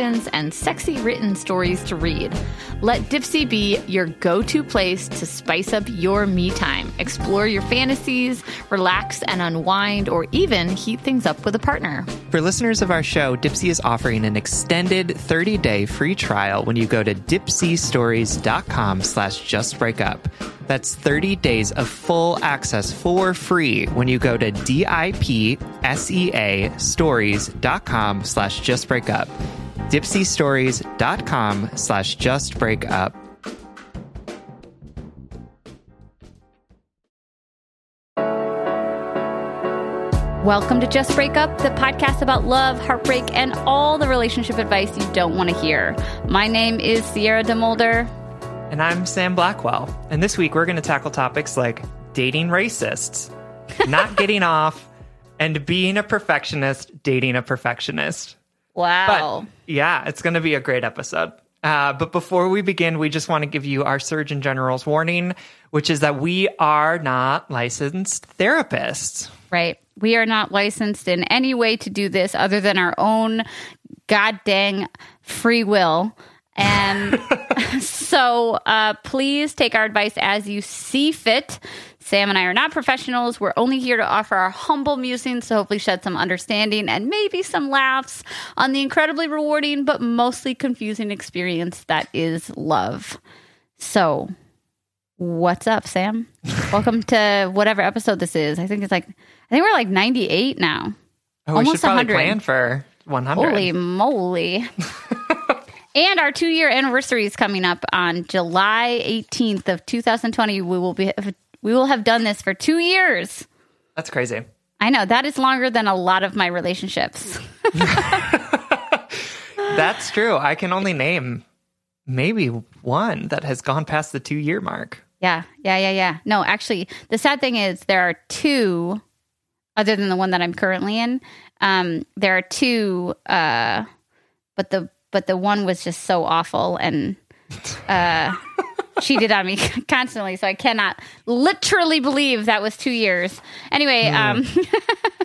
and sexy written stories to read. Let Dipsea be your go to place to spice up your me time. Explore your fantasies, relax and unwind, or even heat things up with a partner. For listeners of our show, Dipsea is offering an extended 30-day free trial when you go to dipseastories.com slash justbreakup. That's 30 days of full access for free when you go to D-I-P-S-E-A stories.com slash justbreakup. dipseastories.com slash justbreakup. Welcome to Just Break Up, the podcast about love, heartbreak, and all the relationship advice you don't want to hear. My name is Sierra DeMulder. And I'm Sam Blackwell. And this week we're going to tackle topics like dating racists, not getting off, and being a perfectionist, dating a perfectionist. Wow. But yeah, it's going to be a great episode. Uh, but before we begin, we just want to give you our Surgeon General's warning, which is that we are not licensed therapists. Right. We are not licensed in any way to do this other than our own god dang free will. And so uh, please take our advice as you see fit. Sam and I are not professionals. We're only here to offer our humble musings to hopefully shed some understanding and maybe some laughs on the incredibly rewarding but mostly confusing experience that is love. So, what's up, Sam? Welcome to whatever episode this is. I think it's like, I think we're like 98 now. Oh, we should probably plan for 100. Holy moly. and our two year anniversary is coming up on July 18th of 2020. We will be we will have done this for two years. That's crazy. I know that is longer than a lot of my relationships. That's true. I can only name maybe one that has gone past the two year mark. Yeah, yeah, yeah, yeah. No, actually, the sad thing is there are two, other than the one that I'm currently in. Um, there are two, uh, but the but the one was just so awful and uh, cheated on me constantly. So I cannot literally believe that was two years. Anyway, um,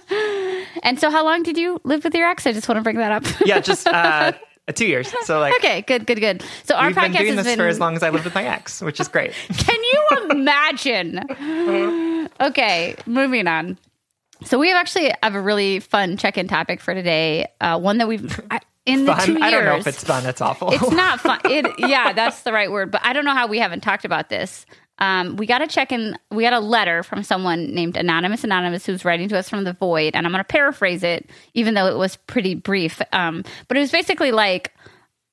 and so how long did you live with your ex? I just want to bring that up. yeah, just uh, two years. So like, okay, good, good, good. So our we've podcast been doing has this been for as long as I lived with my ex, which is great. Can you imagine? okay, moving on. So we have actually have a really fun check-in topic for today. Uh, one that we've I, in the fun? two years. I don't know if it's fun. It's awful. It's not fun. It, yeah, that's the right word. But I don't know how we haven't talked about this. Um, we got a check in. We got a letter from someone named Anonymous Anonymous who's writing to us from the void, and I'm going to paraphrase it, even though it was pretty brief. Um, but it was basically like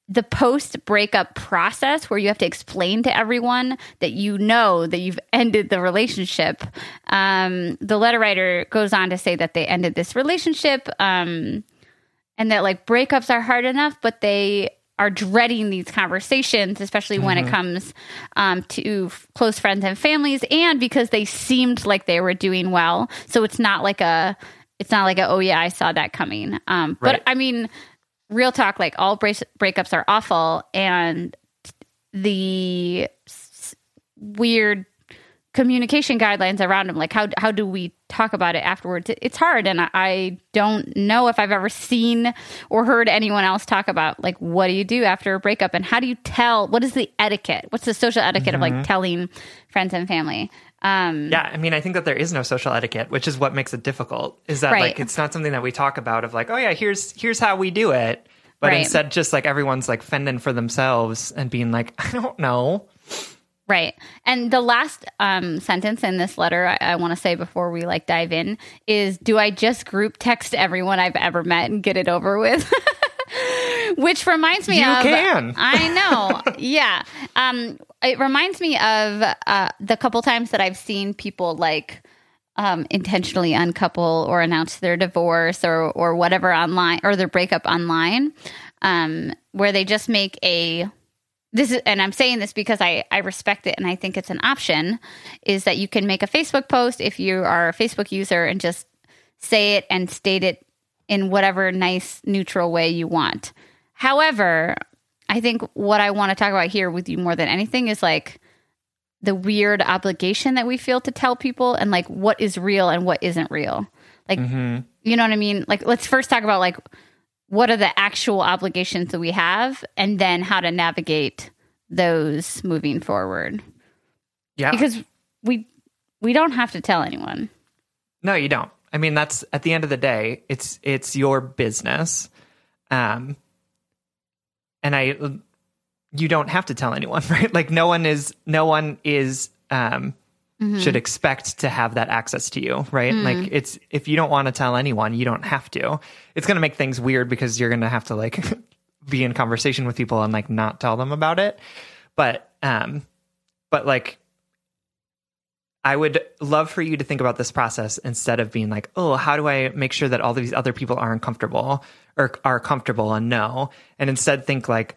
the post breakup process where you have to explain to everyone that you know that you've ended the relationship. Um, the letter writer goes on to say that they ended this relationship um, and that like breakups are hard enough, but they are dreading these conversations, especially when Mm-hmm. it comes um, to f- close friends and families, and because they seemed like they were doing well. So it's not like a, it's not like a, oh yeah, I saw that coming. Um, Right. But I mean, real talk, like all break- breakups are awful, and the s- weird communication guidelines around them like how how do we talk about it afterwards it's hard and I, don't know if i've ever seen or heard anyone else talk about like what do you do after a breakup and how do you tell what is the etiquette what's the social etiquette of like telling friends and family um Yeah, I mean, I think that there is no social etiquette, which is what makes it difficult. Is that Right. like it's not something that we talk about of like, oh yeah, here's here's how we do it. But Right. instead, just like everyone's like fending for themselves and being like, I don't know. Right. And the last um, sentence in this letter I, I want to say before we like dive in is do I just group text everyone I've ever met and get it over with? Which reminds me You of can. I know. yeah. Um it reminds me of uh the couple times that I've seen people like um, intentionally uncouple or announce their divorce or or whatever online or their breakup online, um, where they just make a this is and I'm saying this because I I respect it and I think it's an option is that you can make a Facebook post if you are a Facebook user and just say it and state it in whatever nice neutral way you want. However, I think what I want to talk about here with you more than anything is like the weird obligation that we feel to tell people and like what is real and what isn't real. Like mm-hmm. you know what I mean? Like let's first talk about like what are the actual obligations that we have and then how to navigate those moving forward. Yeah. Because we we don't have to tell anyone. No, you don't. I mean, that's at the end of the day, it's it's your business, um, and I, you don't have to tell anyone, right? Like no one is, no one is, um, should expect to have that access to you, right? Like it's if you don't want to tell anyone, you don't have to. It's going to make things weird because you're going to have to like be in conversation with people and like not tell them about it. But, um, but like I would love for you to think about this process instead of being like, oh, how do I make sure that all these other people are uncomfortable or are comfortable and know? And instead think like,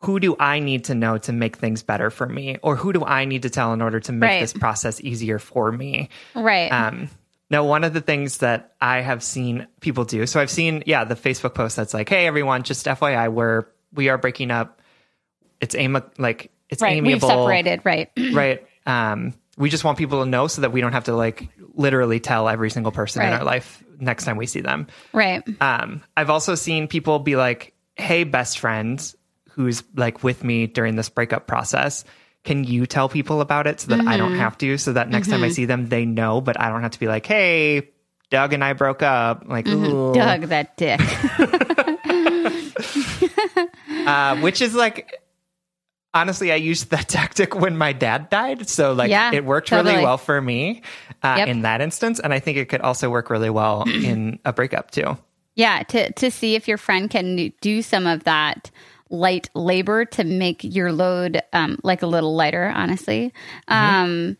who do I need to know to make things better for me? Or who do I need to tell in order to make Right. this process easier for me? Right. Um, now, one of the things that I have seen people do, so I've seen, yeah, the Facebook post that's like, "Hey, everyone, just FYI, we're we are breaking up. It's aim like it's right. We've separated, right. right? Um, we just want people to know so that we don't have to like literally tell every single person in our life next time we see them. right. Um, I've also seen people be like, "Hey, best friend, who's like with me during this breakup process." Can you tell people about it so that I don't have to? So that next time I see them, they know, but I don't have to be like, "Hey, Doug and I broke up." Like, ooh. Doug, that dick. uh, which is like honestly i used that tactic when my dad died so like Yeah, it worked really well for me uh, Yep. in that instance and i think it could also work really well in a breakup too yeah, to to see if your friend can do some of that light labor to make your load um, like a little lighter. Honestly, um,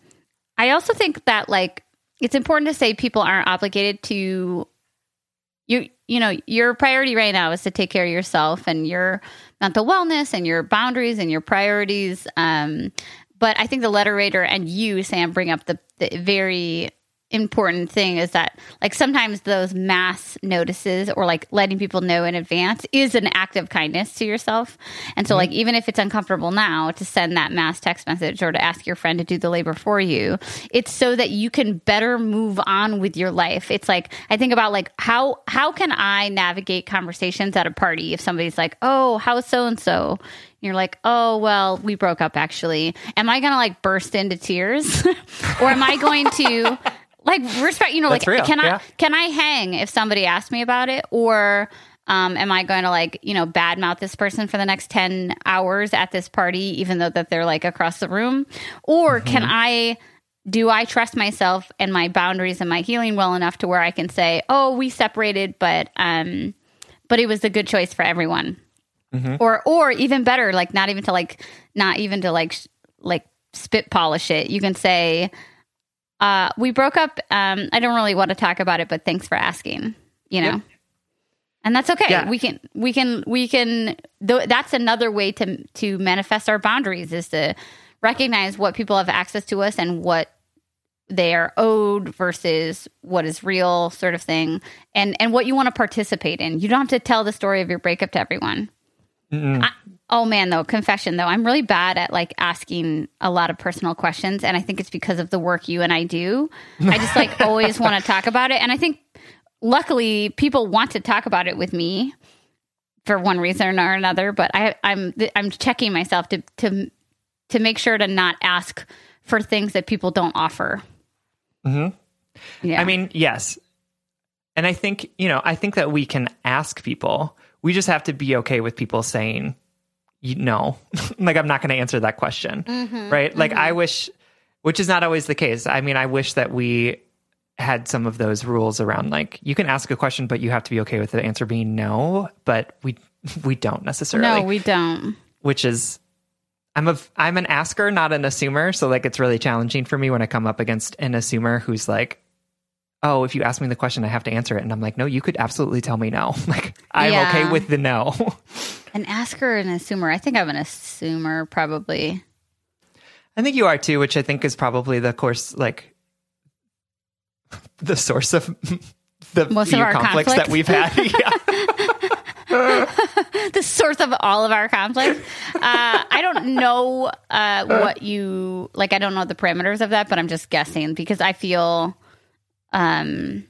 I also think that like it's important to say people aren't obligated to you. You know, your priority right now is to take care of yourself and your mental wellness and your boundaries and your priorities. Um, but I think the letter writer and you, Sam, bring up the, the very important thing is that like sometimes those mass notices or like letting people know in advance is an act of kindness to yourself and so mm-hmm. like even if it's uncomfortable now to send that mass text message or to ask your friend to do the labor for you it's so that you can better move on with your life it's like i think about like how how can i navigate conversations at a party if somebody's like oh how's so and so you're like, oh, well, we broke up actually. Am I going to like burst into tears? or am I going to like respect, you know, That's like, real, can I, can I hang if somebody asks me about it? Or, um, am I going to like, you know, badmouth this person for the next 10 hours at this party, even though that they're like across the room? Or can I, do I trust myself and my boundaries and my healing well enough to where I can say, oh, we separated, but, um, but it was a good choice for everyone. Or or even better like not even to like not even to like sh- like spit polish it you can say uh we broke up um i don't really want to talk about it but thanks for asking you know Yep. and that's okay Yeah. we can we can we can th- that's another way to to manifest our boundaries is to recognize what people have access to us and what they are owed versus what is real sort of thing and and what you want to participate in you don't have to tell the story of your breakup to everyone I, oh man though confession though. I'm really bad at like asking a lot of personal questions and i think it's because of the work you and i do. I just like always want to talk about it and i think luckily people want to talk about it with me for one reason or another but i i'm i'm checking myself to to to make sure to not ask for things that people don't offer. Mhm. yeah. i mean yes. And i think you know i think that we can ask people we just have to be okay with people saying you no. like I'm not going to answer that question. Mm-hmm, right? Like I mm-hmm. wish which is not always the case. I mean, I wish that we had some of those rules around like you can ask a question but you have to be okay with the answer being no, but we we don't necessarily No, we don't. which is I'm a I'm an asker, not an assumer. So like it's really challenging for me when I come up against an assumer who's like, "Oh, if you ask me the question, I have to answer it," and I'm like, "No, you could absolutely tell me no. Like I'm Yeah. okay with the no." An asker and an assumer. I think I'm an assumer, probably. I think you are too, which I think is probably the course like the source of the Most of our conflicts that we've had. the source of all of our conflicts. Uh, I don't know uh, what you like. I don't know the parameters of that, but I'm just guessing because I feel, um,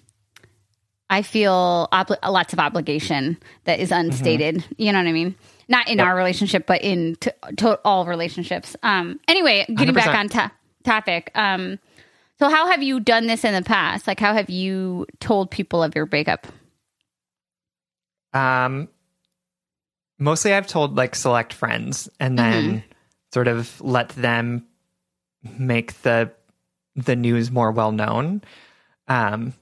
I feel obli- lots of obligation that is unstated. You know what I mean? Not in our relationship, but in to, to all relationships. Um, anyway, getting back 100%. on to- topic. Um, so how have you done this in the past? Like, how have you told people of your breakup? Um, mostly I've told like select friends and then sort of let them make the the news more well known. Um,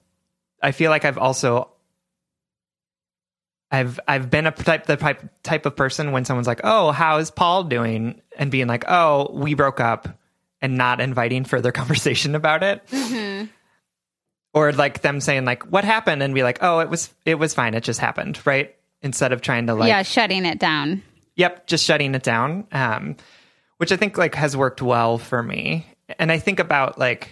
I feel like I've also I've I've been a type the type type of person when someone's like, "Oh, how's Paul doing?" and being like, "Oh, we broke up," and not inviting further conversation about it. Or like them saying like what happened? and be like oh it was it was fine. It just happened right? Instead of trying to like yeah, shutting it down. yep just shutting it down um which i think like has worked well for me. And i think about like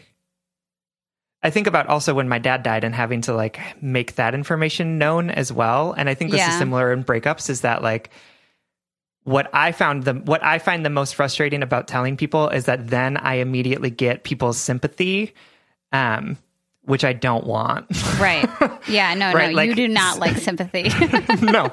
i think about also when my dad died and having to like make that information known as well and i think this is similar in breakups is that like what i found the what i find the most frustrating about telling people is that then i immediately get people's sympathy um which i don't want Right. Yeah, no, Right, no. like- you do not like sympathy. no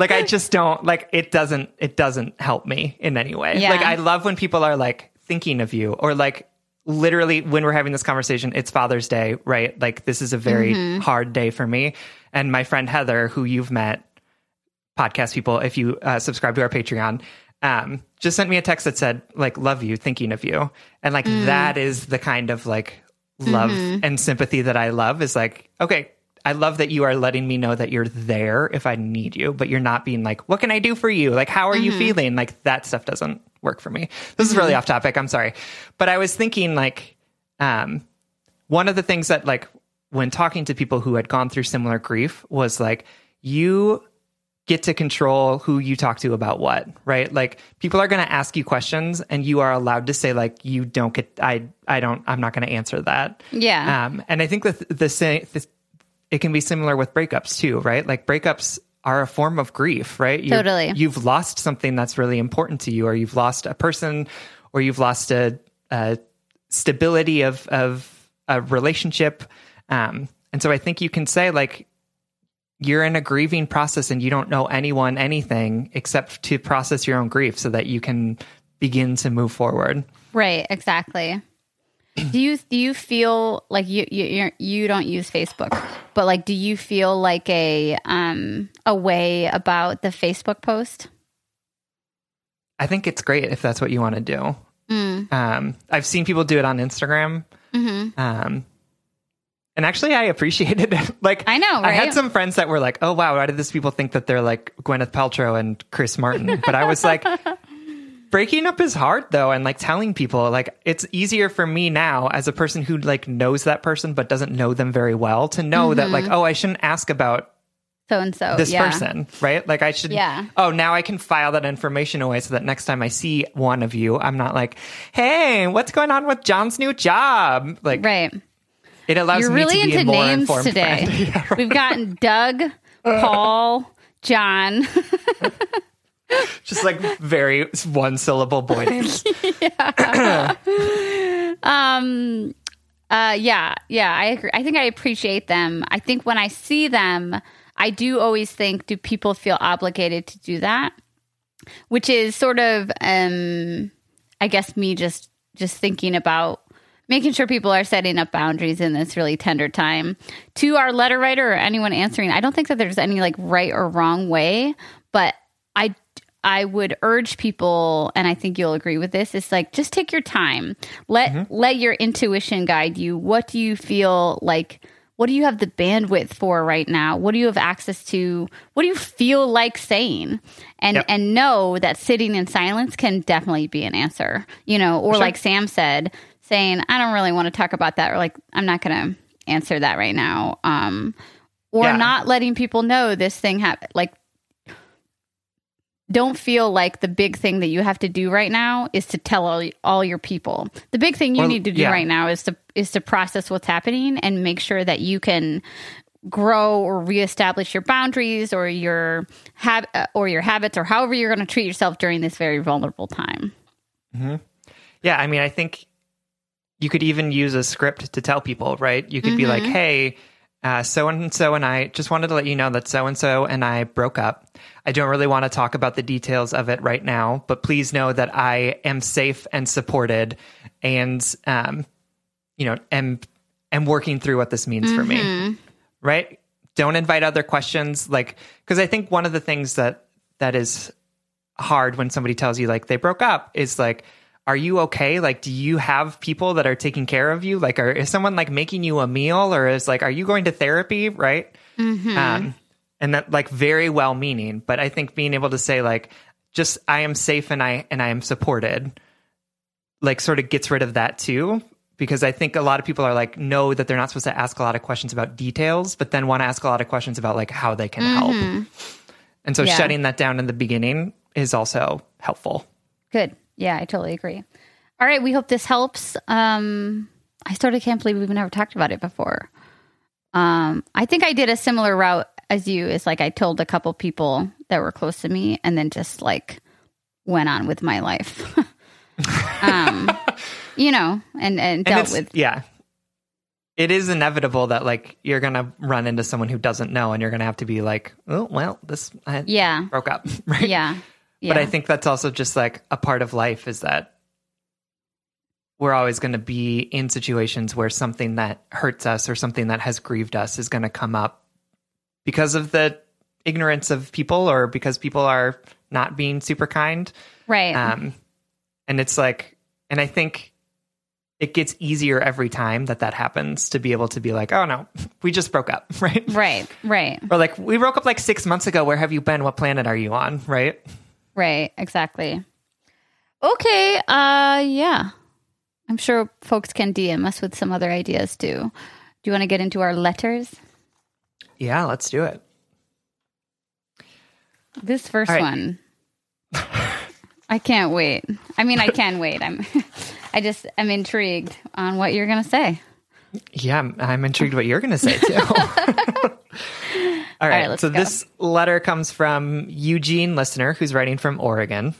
like i just don't like it doesn't it doesn't help me in any way Yeah. like i love when people are like thinking of you or like literally when we're having this conversation it's father's day right like this is a very Mm-hmm. hard day for me and my friend heather who you've met podcast people if you uh, subscribe to our patreon um, just sent me a text that said like love you thinking of you and like Mm. that is the kind of like love Mm-hmm. and sympathy that i love is like okay i love that you are letting me know that you're there if i need you but you're not being like what can i do for you? Like how are you Mm-hmm. feeling? Like that stuff doesn't work for me. This is really off topic. I'm sorry. But i was thinking like um one of the things that like when talking to people who had gone through similar grief was like you get to control who you talk to about what right? Like people are going to ask you questions and you are allowed to say like you don't get i i don't i'm not going to answer that. Yeah. um and i think the the same this, it can be similar with breakups too right like breakups are a form of grief right you Totally. you've lost something that's really important to you or you've lost a person or you've lost a, a stability of of a relationship um and so i think you can say like you're in a grieving process and you don't know anyone anything except to process your own grief so that you can begin to move forward right. Exactly. Do you do you feel like you you you're, don't use Facebook, but like, do you feel like a um a way about the Facebook post? i think it's great if that's what you want to do Mm. um i've seen people do it on instagram Mm-hmm. um and actually i appreciated it like I know, i had some friends that were like oh wow why did these people think that they're like gwyneth paltrow and chris martin but i was like breaking up is hard though and like telling people like it's easier for me now as a person who like knows that person but doesn't know them very well to know that like mm-hmm. oh i shouldn't ask about So and so. this yeah. person right like i should Yeah. oh now i can file that information away so that next time i see one of you i'm not like hey what's going on with john's new job like Right. it allows You're me really to be into names informed today. Yeah. We've gotten Doug, Paul, John. just like very one syllable boy names Um uh yeah, yeah, I agree. I think I appreciate them. I think when I see them, I do always think do people feel obligated to do that? Which is sort of um I guess me just just thinking about making sure people are setting up boundaries in this really tender time. To our letter writer or anyone answering, I don't think that there's any like right or wrong way, but I I would urge people, and I think you'll agree with this, is like just take your time. Let mm-hmm. let your intuition guide you. What do you feel like what do you have the bandwidth for right now? What do you have access to? What do you feel like saying? And yep. and know that sitting in silence can definitely be an answer. You know, or sure. like Sam said, saying, I don't really want to talk about that, or like, I'm not going to answer that right now. Um, or yeah. not letting people know this thing happened. Like, don't feel like the big thing that you have to do right now is to tell all, all your people. The big thing you need to do yeah. right now is to is to process what's happening and make sure that you can grow or reestablish your boundaries or your hab- or your habits or however you're going to treat yourself during this very vulnerable time. Mm-hmm. Yeah, I mean, I think you could even use a script to tell people, right? You could mm-hmm. be like, mm-hmm. hey, so and so and I just wanted to let you know that so and so and I broke up. I don't really want to talk about the details of it right now, but please know that I am safe and supported and, um, you know, am, am working through what this means mm-hmm. for me. Mm-hmm. Right? Don't invite other questions. Like, because I think one of the things that, that is hard when somebody tells you like they broke up is like, are you okay? Like, do you have people that are taking care of you? Like, are, is someone like making you a meal or is like, are you going to therapy? Right. Mm-hmm. Um, and that like very well meaning, but I think being able to say like, just, I am safe and I, and I am supported, like sort of gets rid of that too. Because I think a lot of people are like, know that they're not supposed to ask a lot of questions about details, but then want to ask a lot of questions about like how they can mm-hmm. help. And so yeah. shutting that down in the beginning is also helpful. Good. Yeah, I totally agree. All right, we hope this helps. Um, I sort of can't believe we've never talked about it before. Um, I think I did a similar route as you. Is like I told a couple people that were close to me, and then just like went on with my life. um, you know, and and dealt and with yeah. It is inevitable that like you're gonna run into someone who doesn't know, and you're gonna have to be like, oh well, this I yeah broke up, right? Yeah, yeah. But I think that's also just like a part of life is that we're always going to be in situations where something that hurts us or something that has grieved us is going to come up because of the ignorance of people or because people are not being super kind. Right. Um, and it's like, and I think it gets easier every time that that happens to be able to be like, oh no, we just broke up, right? Right, right. Or like, we broke up like six months ago. Where have you been? What planet are you on? Right. Right, exactly. Okay, uh yeah. I'm sure folks can DM us with some other ideas too. Do you want to get into our letters? Yeah, let's do it. This first right. one. I can't wait. I mean, I can wait. I'm I just am intrigued on what you're going to say. Yeah, I'm, I'm intrigued what you're going to say too. All right. All right so go. this letter comes from Eugene Listener, who's writing from Oregon.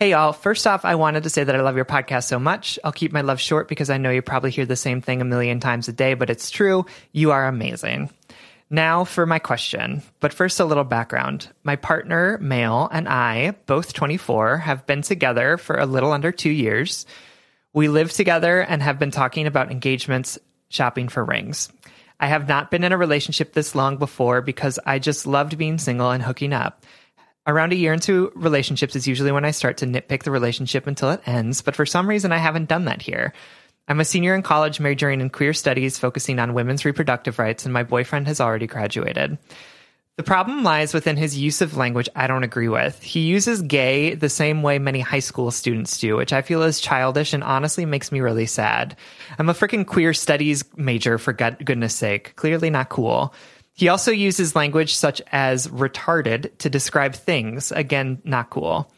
Hey, y'all. First off, I wanted to say that I love your podcast so much. I'll keep my love short because I know you probably hear the same thing a million times a day, but it's true. You are amazing. Now for my question. But first, a little background. My partner, male, and I, both 24, have been together for a little under two years. We live together and have been talking about engagements, shopping for rings. I have not been in a relationship this long before because I just loved being single and hooking up. Around a year into relationships is usually when I start to nitpick the relationship until it ends, but for some reason I haven't done that here. I'm a senior in college majoring in queer studies focusing on women's reproductive rights, and my boyfriend has already graduated. The problem lies within his use of language I don't agree with. He uses gay the same way many high school students do, which I feel is childish and honestly makes me really sad. I'm a freaking queer studies major, for goodness sake. Clearly not cool. He also uses language such as retarded to describe things. Again, not cool.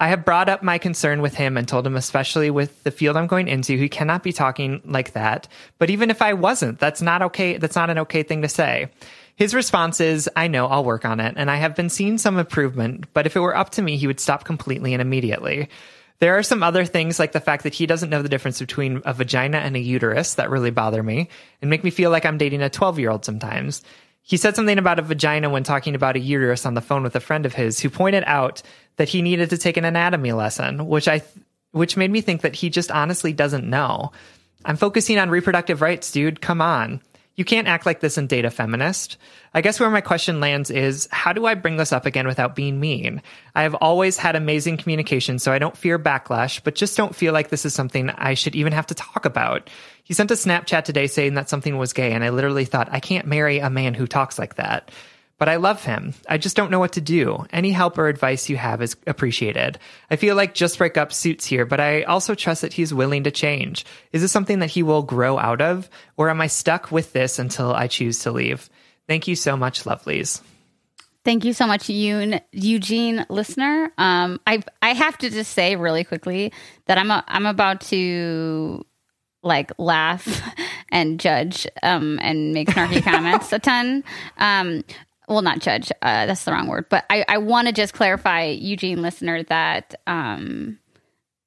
I have brought up my concern with him and told him, especially with the field I'm going into, he cannot be talking like that. But even if I wasn't, that's not okay. That's not an okay thing to say. His response is, I know, I'll work on it, and I have been seeing some improvement, but if it were up to me, he would stop completely and immediately. There are some other things like the fact that he doesn't know the difference between a vagina and a uterus that really bother me and make me feel like I'm dating a 12 year old sometimes. He said something about a vagina when talking about a uterus on the phone with a friend of his who pointed out that he needed to take an anatomy lesson, which I th- which made me think that he just honestly doesn't know. I'm focusing on reproductive rights, dude. Come on. You can't act like this and date a feminist. I guess where my question lands is how do I bring this up again without being mean? I have always had amazing communication, so I don't fear backlash, but just don't feel like this is something I should even have to talk about. He sent a Snapchat today saying that something was gay, and I literally thought, I can't marry a man who talks like that but I love him. I just don't know what to do. Any help or advice you have is appreciated. I feel like just break up suits here, but I also trust that he's willing to change. Is this something that he will grow out of, or am I stuck with this until I choose to leave? Thank you so much, lovelies. Thank you so much, Eugene listener. Um, I I have to just say really quickly that I'm a, I'm about to like laugh and judge um, and make snarky comments a ton. Um, well, not judge. Uh, that's the wrong word. But I, I want to just clarify, Eugene listener, that um,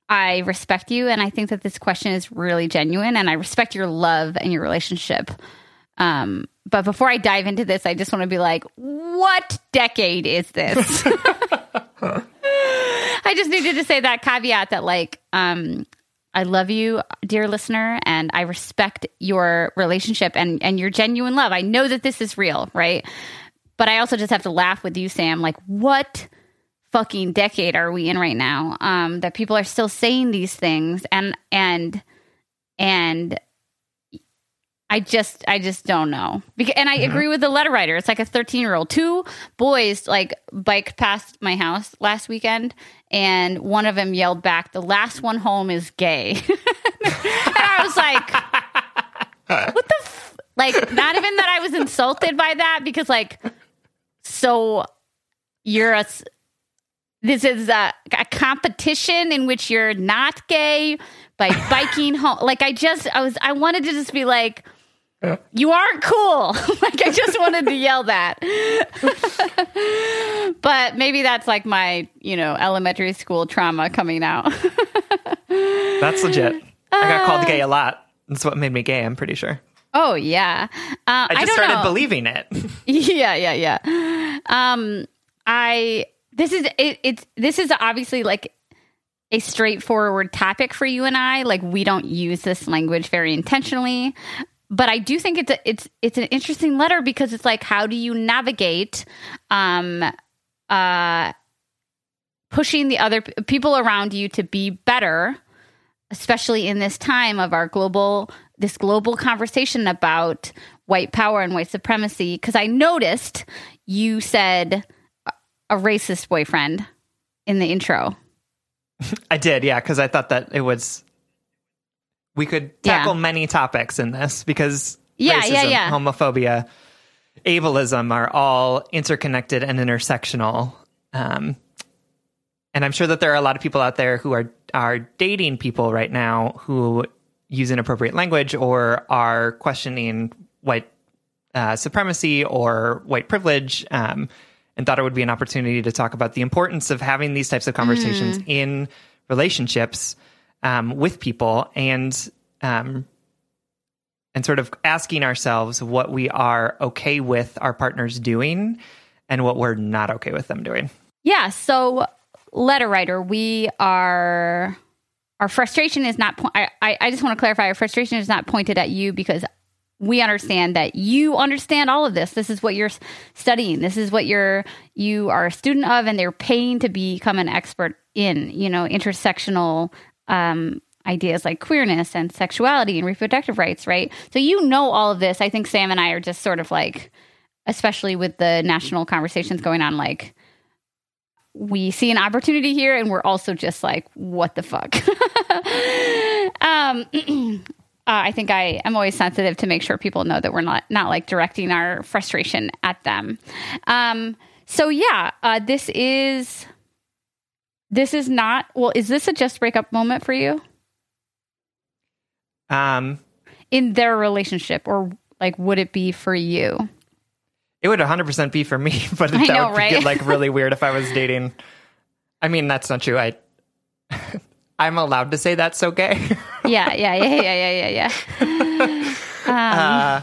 I respect you, and I think that this question is really genuine, and I respect your love and your relationship. Um, but before I dive into this, I just want to be like, what decade is this? I just needed to say that caveat that like um, I love you, dear listener, and I respect your relationship and and your genuine love. I know that this is real, right? But I also just have to laugh with you, Sam. Like, what fucking decade are we in right now? Um, that people are still saying these things, and and and I just I just don't know. and I mm-hmm. agree with the letter writer. It's like a 13 year old. Two boys like biked past my house last weekend, and one of them yelled back, "The last one home is gay." and I was like, "What the." F-? Like, not even that I was insulted by that because like so you're a this is a, a, competition in which you're not gay by biking home. Like I just I was I wanted to just be like you aren't cool. like I just wanted to yell that. but maybe that's like my, you know, elementary school trauma coming out. that's legit. I got called gay a uh, lot. That's what made me gay, I'm pretty sure. Oh yeah, uh, I just I started know. believing it. yeah, yeah, yeah. Um, I this is it, it's this is obviously like a straightforward topic for you and I. Like we don't use this language very intentionally, but I do think it's a, it's it's an interesting letter because it's like how do you navigate um uh pushing the other people around you to be better especially in this time of our global this global conversation about white power and white supremacy because I noticed you said a racist boyfriend in the intro. I did, yeah, because I thought that it was we could tackle yeah. many topics in this because yeah, racism, yeah, yeah. homophobia, ableism are all interconnected and intersectional. Um, and I'm sure that there are a lot of people out there who are are dating people right now who use inappropriate language or are questioning white uh, supremacy or white privilege, um, and thought it would be an opportunity to talk about the importance of having these types of conversations mm. in relationships um, with people and um, and sort of asking ourselves what we are okay with our partners doing and what we're not okay with them doing. Yeah. So, letter writer, we are our frustration is not. Po- I, I just want to clarify. Our frustration is not pointed at you because we understand that you understand all of this. This is what you're studying. This is what you're you are a student of, and they're paying to become an expert in. You know, intersectional um, ideas like queerness and sexuality and reproductive rights. Right. So you know all of this. I think Sam and I are just sort of like, especially with the national conversations going on, like we see an opportunity here and we're also just like what the fuck? Um uh, i think i am always sensitive to make sure people know that we're not not like directing our frustration at them. Um so yeah uh this is this is not well is this a just breakup moment for you? Um. In their relationship or like would it be for you it would 100% be for me, but that know, would right? get like really weird if I was dating. I mean, that's not true. I I'm allowed to say that's so gay. yeah, yeah, yeah, yeah, yeah, yeah, yeah. um, uh,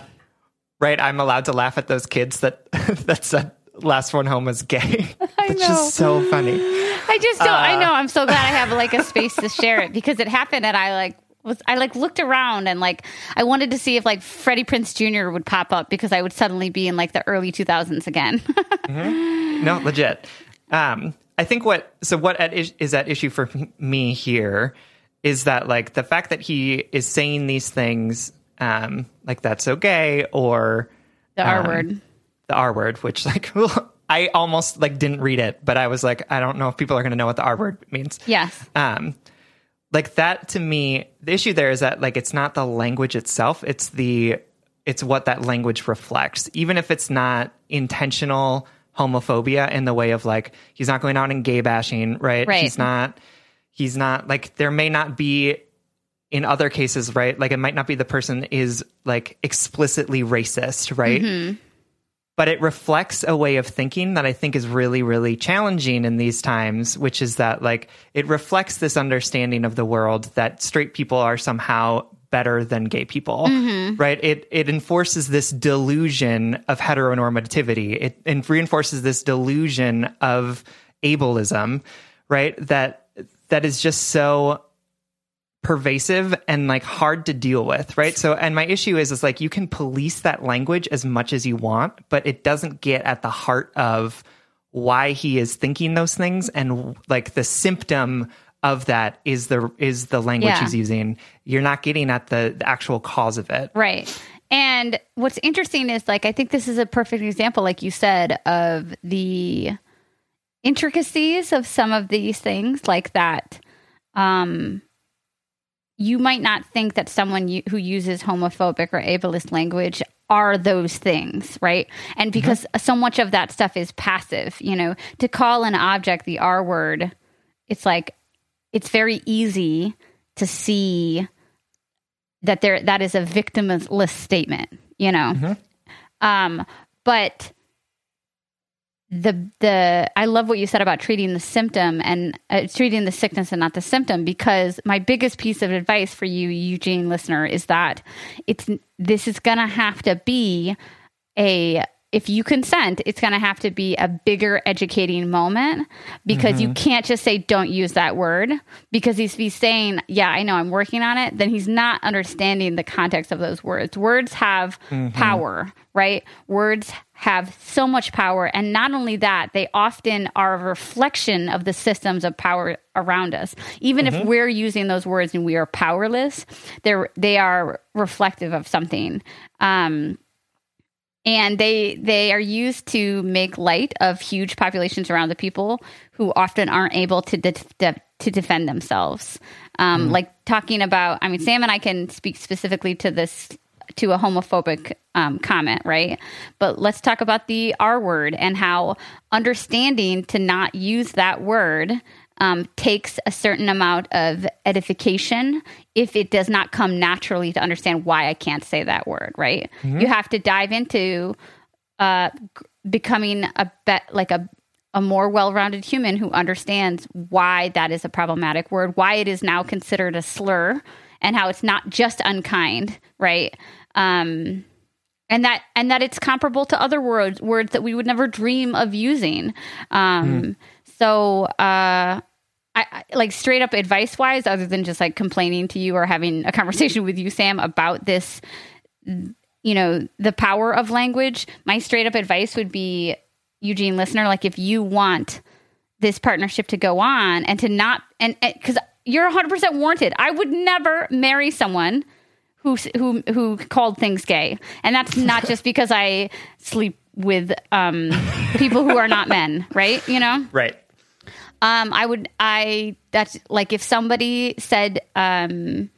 right, I'm allowed to laugh at those kids that that said last one home was gay. I It's just so funny. I just don't. I know. I'm so glad I have like a space to share it because it happened, and I like was I like looked around and like I wanted to see if like Freddie Prinze Jr. would pop up because I would suddenly be in like the early 2000s again. No, legit. Um, I think what so what at, is is at issue for me here is that like the fact that he is saying these things um, like that's okay or the R Um, word. the R word, which like I almost like didn't read it, but I was like, I don't know if people are going to know what the R word means. Yes. Um, like that to me, the issue there is that like it's not the language itself; it's the it's what that language reflects. Even if it's not intentional homophobia in the way of like he's not going out and gay bashing, right? Right. He's not. He's not like there may not be in other cases, right? Like it might not be the person is like explicitly racist, right? Mm-hmm. But it reflects a way of thinking that I think is really, really challenging in these times, which is that like it reflects this understanding of the world that straight people are somehow better than gay people, mm-hmm. right? It it enforces this delusion of heteronormativity. It, it reinforces this delusion of ableism, right? That that is just so pervasive and like hard to deal with, right? So, and my issue is, is like you can police that language as much as you want, but it doesn't get at the heart of why he is thinking those things and like the symptom of that is the is the language Yeah. he's using. You're not getting at the, the actual cause of it. Right. And what's interesting is like I think this is a perfect example, like you said, of the intricacies of some of these things, like that. Um, you might not think that someone who uses homophobic or ableist language are those things, right? And because so much of that stuff is passive, you know, to call an object the R word, it's like it's very easy to see that there that is a victimless statement, you know. Um, but the the I love what you said about treating the symptom and uh, treating the sickness and not the symptom because my biggest piece of advice for you Eugene listener is that it's this is going to have to be a if you consent it's going to have to be a bigger educating moment because you can't just say don't use that word because he's he's saying yeah I know I'm working on it then he's not understanding the context of those words. Words have power right? Words have so much power. And not only that they often are a reflection of the systems of power around us. Even if we're using those words and we are powerless they're they are reflective of something. Um and they they are used to make light of huge populations around the people who often aren't able to de- de- to defend themselves. Um, Like talking about, I mean, Sam and I can speak specifically to this to a homophobic um, comment, right? But let's talk about the R word and how understanding to not use that word um, takes a certain amount of edification if it does not come naturally to understand why I can't say that word, right? You have to dive into uh, becoming a bet like a a more well-rounded human who understands why that is a problematic word, why it is now considered a slur, and how it's not just unkind, right? Um, and that and that it's comparable to other words words that we would never dream of using. Um, So, uh, I, I like straight up advice wise, other than just like complaining to you or having a conversation with you, Sam, about this you know the power of language my straight up advice would be eugene listener like if you want this partnership to go on and to not and because you're 100% warranted. I would never marry someone who who who called things gay. And that's not just because i sleep with um people who are not men right? You know? Right. um, I would, I, that's like if somebody said, um,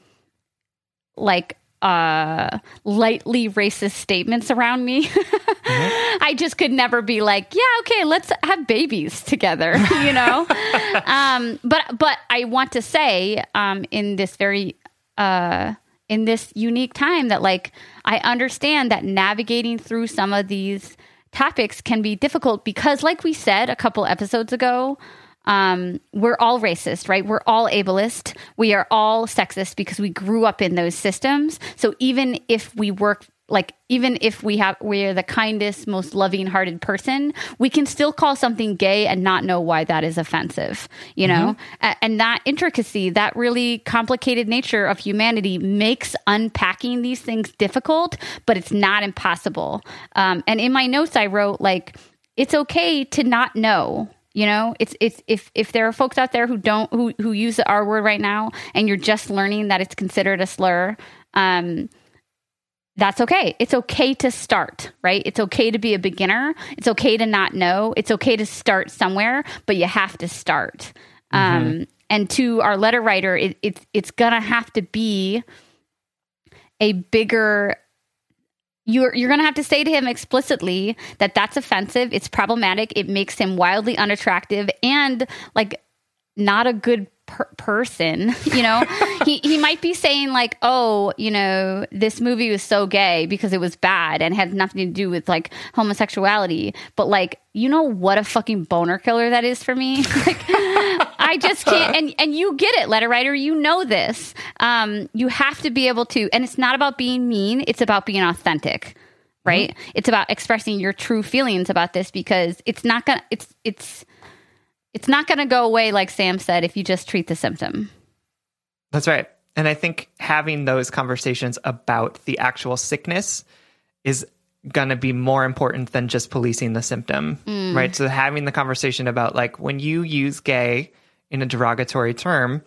like, uh, lightly racist statements around me, I just could never be like, yeah, okay, let's have babies together, you know? um, but, but I want to say, um, in this very, uh, in this unique time that like I understand that navigating through some of these topics can be difficult because like we said a couple episodes ago um, we're all racist right? We're all ableist. We are all sexist because we grew up in those systems. So even if we work like even if we have we're the kindest most loving hearted person we can still call something gay and not know why that is offensive you know? Mm-hmm. and that intricacy that really complicated nature of humanity makes unpacking these things difficult but it's not impossible. Um, and in my notes i wrote like it's okay to not know you know it's it's if if there are folks out there who don't who who use the r word right now and you're just learning that it's considered a slur um that's okay. It's okay to start, right? It's okay to be a beginner. It's okay to not know. It's okay to start somewhere, but you have to start. Mm-hmm. Um, and to our letter writer, it, it's it's gonna have to be a bigger. You're you're gonna have to say to him explicitly that that's offensive. It's problematic. It makes him wildly unattractive and like not a good per- person, you know, he, he might be saying like, oh, you know, this movie was so gay because it was bad and had nothing to do with like homosexuality. But like, you know what a fucking boner killer that is for me? like, I just can't. And, and you get it, letter writer. You know this. Um, you have to be able to, and it's not about being mean. It's about being authentic right mm-hmm. it's about expressing your true feelings about this because it's not gonna it's it's it's not going to go away, like Sam said, if you just treat the symptom. That's right. And I think having those conversations about the actual sickness is going to be more important than just policing the symptom, mm. right? So having the conversation about like when you use gay in a derogatory term,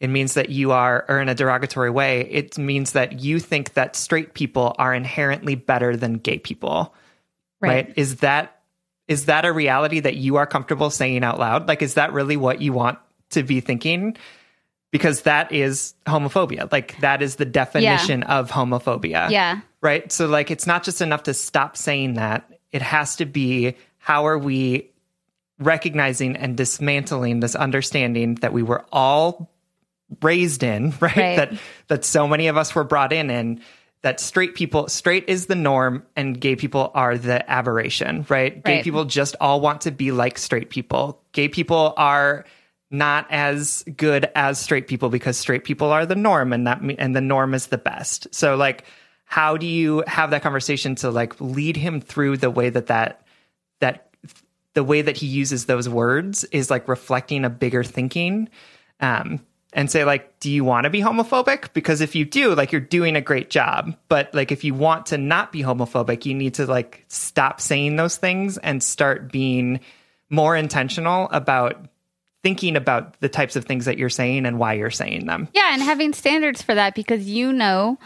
it means that you are, or in a derogatory way, it means that you think that straight people are inherently better than gay people, right? right? Is that is that a reality that you are comfortable saying out loud? Like, is that really what you want to be thinking? Because that is homophobia. Like, that is the definition yeah. of homophobia. Yeah. Right. So, like, it's not just enough to stop saying that. It has to be how are we recognizing and dismantling this understanding that we were all raised in, right? right? That that so many of us were brought in in that straight people straight is the norm and gay people are the aberration right? right. gay people just all want to be like straight people. Gay people are not as good as straight people because straight people are the norm and that and the norm is the best. So like how do you have that conversation to like lead him through the way that that that the way that he uses those words is like reflecting a bigger thinking? Um and say like do you want to be homophobic? Because if you do like you're doing a great job. But like if you want to not be homophobic you need to like stop saying those things and start being more intentional about thinking about the types of things that you're saying and why you're saying them. Yeah and having standards for that because you know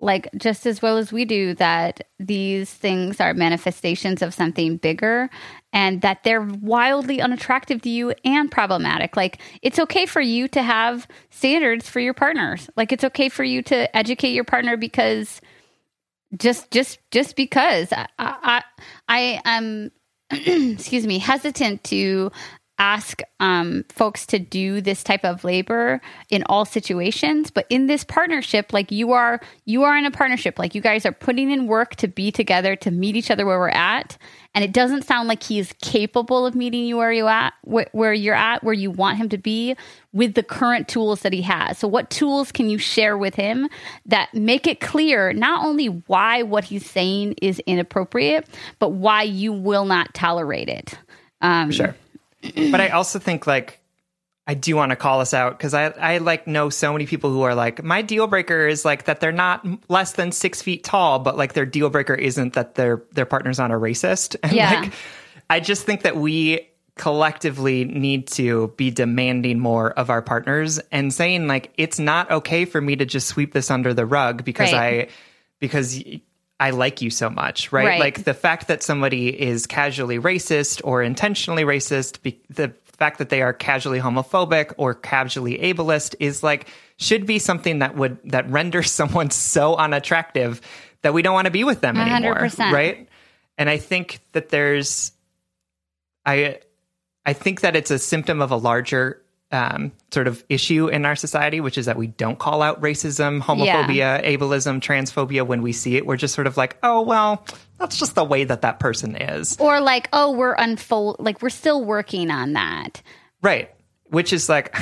like just as well as we do that these things are manifestations of something bigger and that they're wildly unattractive to you and problematic. Like it's okay for you to have standards for your partners. Like it's okay for you to educate your partner because just just just because I I, I am um, excuse me hesitant to ask um, folks to do this type of labor in all situations but in this partnership like you are you are in a partnership. Like you guys are putting in work to be together to meet each other where we're at. And it doesn't sound like he is capable of meeting you where you at wh- where you're at where you want him to be with the current tools that he has. So what tools can you share with him that make it clear not only why what he's saying is inappropriate but why you will not tolerate it? Um, sure but I also think like I do want to call us out because I I like know so many people who are like my deal breaker is like that they're not less than six feet tall, but like their deal breaker isn't that their their partner's not a racist. And yeah. like I just think that we collectively need to be demanding more of our partners and saying like it's not okay for me to just sweep this under the rug because right. I because I like you so much, right? right? Like the fact that somebody is casually racist or intentionally racist, be, the fact that they are casually homophobic or casually ableist is like should be something that would that renders someone so unattractive that we don't want to be with them 100%. anymore, right? And I think that there's I I think that it's a symptom of a larger um, sort of issue in our society, which is that we don't call out racism, homophobia, yeah. ableism, transphobia when we see it. We're just sort of like, oh, well, that's just the way that that person is. Or like, oh, we're unfold, like we're still working on that. Right. Which is like,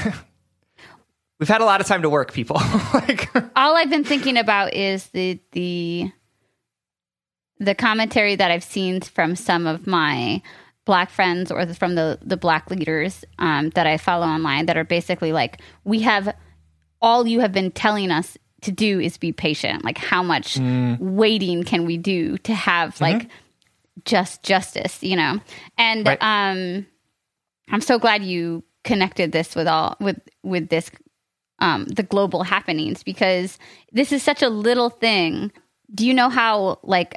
we've had a lot of time to work, people. like, all I've been thinking about is the, the, the commentary that I've seen from some of my black friends or from the the black leaders um, that I follow online that are basically like, we have all you have been telling us to do is be patient. Like, how much Mm. waiting can we do to have Mm-hmm. like just justice? You know, and Right. um, I'm so glad you connected this with all with with this um, the global happenings because this is such a little thing. Do you know how like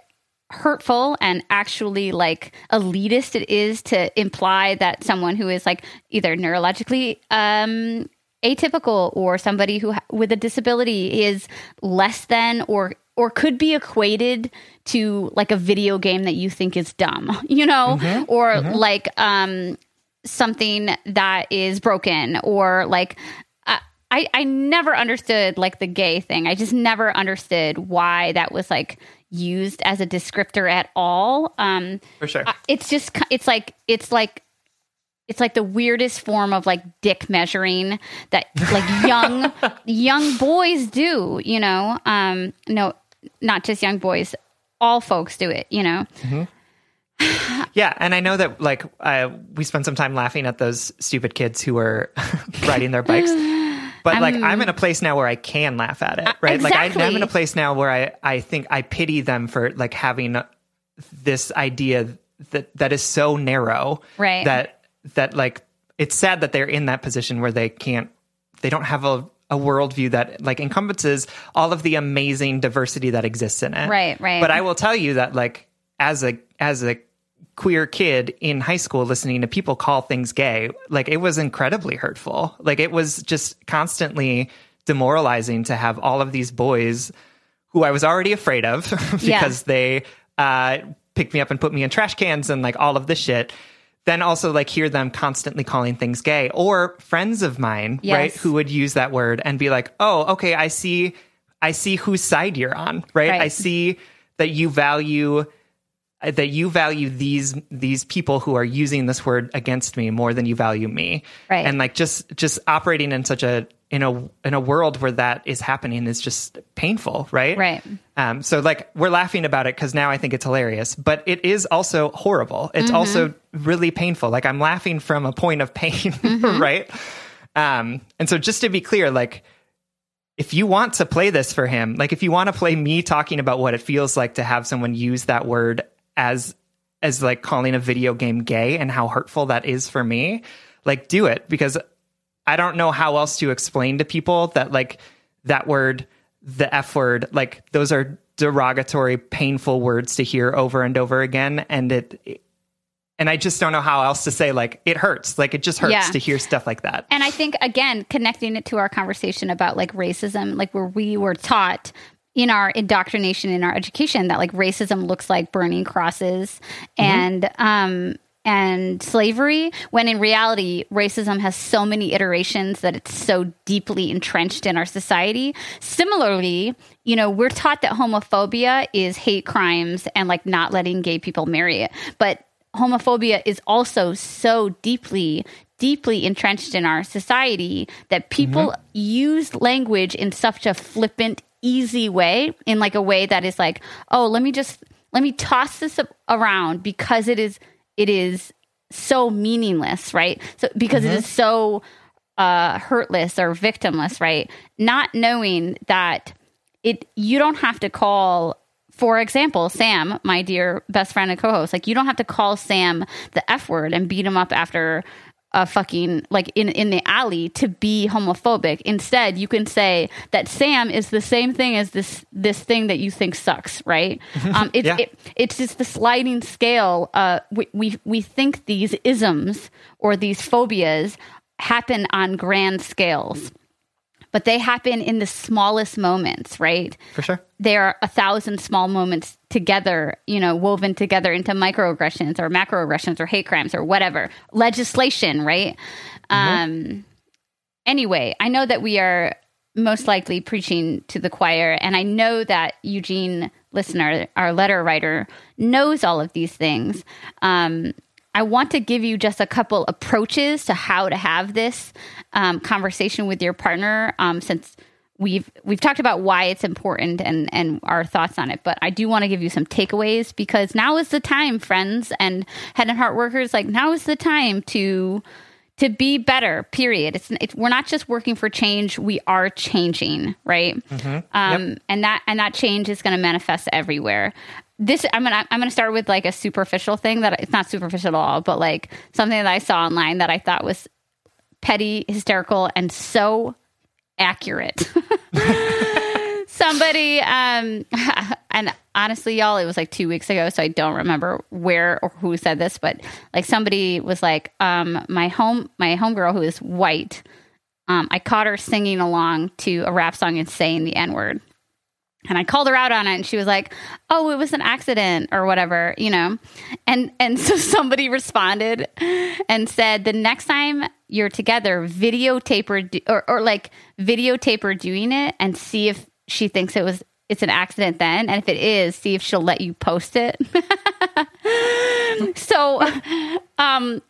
hurtful and actually like elitist it is to imply that someone who is like either neurologically um, atypical or somebody who ha- with a disability is less than or or could be equated to like a video game that you think is dumb, you know, or like um something that is broken or like I, I never understood like the gay thing. I just never understood why that was like used as a descriptor at all. Um For sure. It's just it's like it's like it's like the weirdest form of like dick measuring that like young young boys do, you know. Um no not just young boys. All folks do it, you know. Yeah, and I know that like uh, we spent some time laughing at those stupid kids who were riding their bikes. But like I'm in a place now where I can laugh at it, uh, right? Like I, I'm in a place now where I I think I pity them for like having this idea that that is so narrow, Right. That that like it's sad that they're in that position where they can't they don't have a a worldview that like encompasses all of the amazing diversity that exists in it. Right, right. But I will tell you that like as a as a queer kid in high school listening to people call things gay, like it was incredibly hurtful. Like it was just constantly demoralizing to have all of these boys who I was already afraid of because Yeah. they uh, picked me up and put me in trash cans and like all of this shit. Then also like hear them constantly calling things gay or friends of mine, right, who would use that word and be like, "Oh, okay, I see I see whose side you're on, right? Right. I see that you value that you value these these people who are using this word against me more than you value me. Right. and like just just operating in such a in a in a world where that is happening is just painful right? Right. um so like we're laughing about it because now i think it's hilarious but it is also horrible. It's also really painful. Like i'm laughing from a point of pain right? Um and so just to be clear like if you want to play this for him, like if you want to play me talking about what it feels like to have someone use that word as as like calling a video game gay and how hurtful that is for me, like do it because I don't know how else to explain to people that like that word, the F word, like those are derogatory, painful words to hear over and over again and it and I just don't know how else to say like it hurts. Like it just hurts Yeah. to hear stuff like that. And I think again, connecting it to our conversation about like racism, like where we were taught in our indoctrination in our education that like racism looks like burning crosses and um and slavery when in reality racism has so many iterations that it's so deeply entrenched in our society. Similarly you know we're taught that homophobia is hate crimes and like not letting gay people marry it. But homophobia is also so deeply deeply entrenched in our society that people use language in such a flippant easy way in like a way that is like oh let me just let me toss this around because it is it is so meaningless right? So because it is so uh hurtless or victimless right? Not knowing that it you don't have to call for example sam my dear best friend and co-host like you don't have to call sam the f word and beat him up after a fucking like in in the alley to be homophobic. Instead you can say that sam is the same thing as this this thing that you think sucks right? Um it's Yeah. it, it's just the sliding scale uh we, we we think these isms or these phobias happen on grand scales but they happen in the smallest moments, right? For sure. There are a thousand small moments together, you know, woven together into microaggressions or macroaggressions or hate crimes or whatever. Legislation, right? Um anyway, I know that we are most likely preaching to the choir, and I know that Eugene listener, our letter writer, knows all of these things. Um, I want to give you just a couple approaches to how to have this um, conversation with your partner, um, since we've we've talked about why it's important and and our thoughts on it but i do want to give you some takeaways because now is the time friends and head and heart workers like now is the time to to be better period it's, it's we're not just working for change we are changing right mm-hmm. um yep. and that and that change is going to manifest everywhere this i'm gonna i'm gonna start with like a superficial thing that it's not superficial at all but like something that i saw online that i thought was petty hysterical and so accurate. Somebody, um, and honestly, y'all, it was like two weeks ago, so I don't remember where or who said this, but like somebody was like, um, my home, my homegirl who is white, um, I caught her singing along to a rap song and saying the N word. And I called her out on it and she was like, "Oh, it was an accident or whatever, you know." And and so somebody responded and said, "The next time you're together, videotape her do, or or like videotape her doing it and see if she thinks it was it's an accident then, and if it is, see if she'll let you post it." so um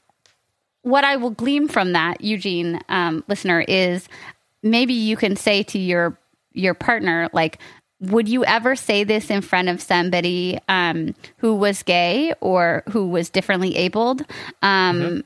what I will glean from that, Eugene um, listener, is maybe you can say to your your partner like would you ever say this in front of somebody um, who was gay or who was differently abled? Um, mm-hmm.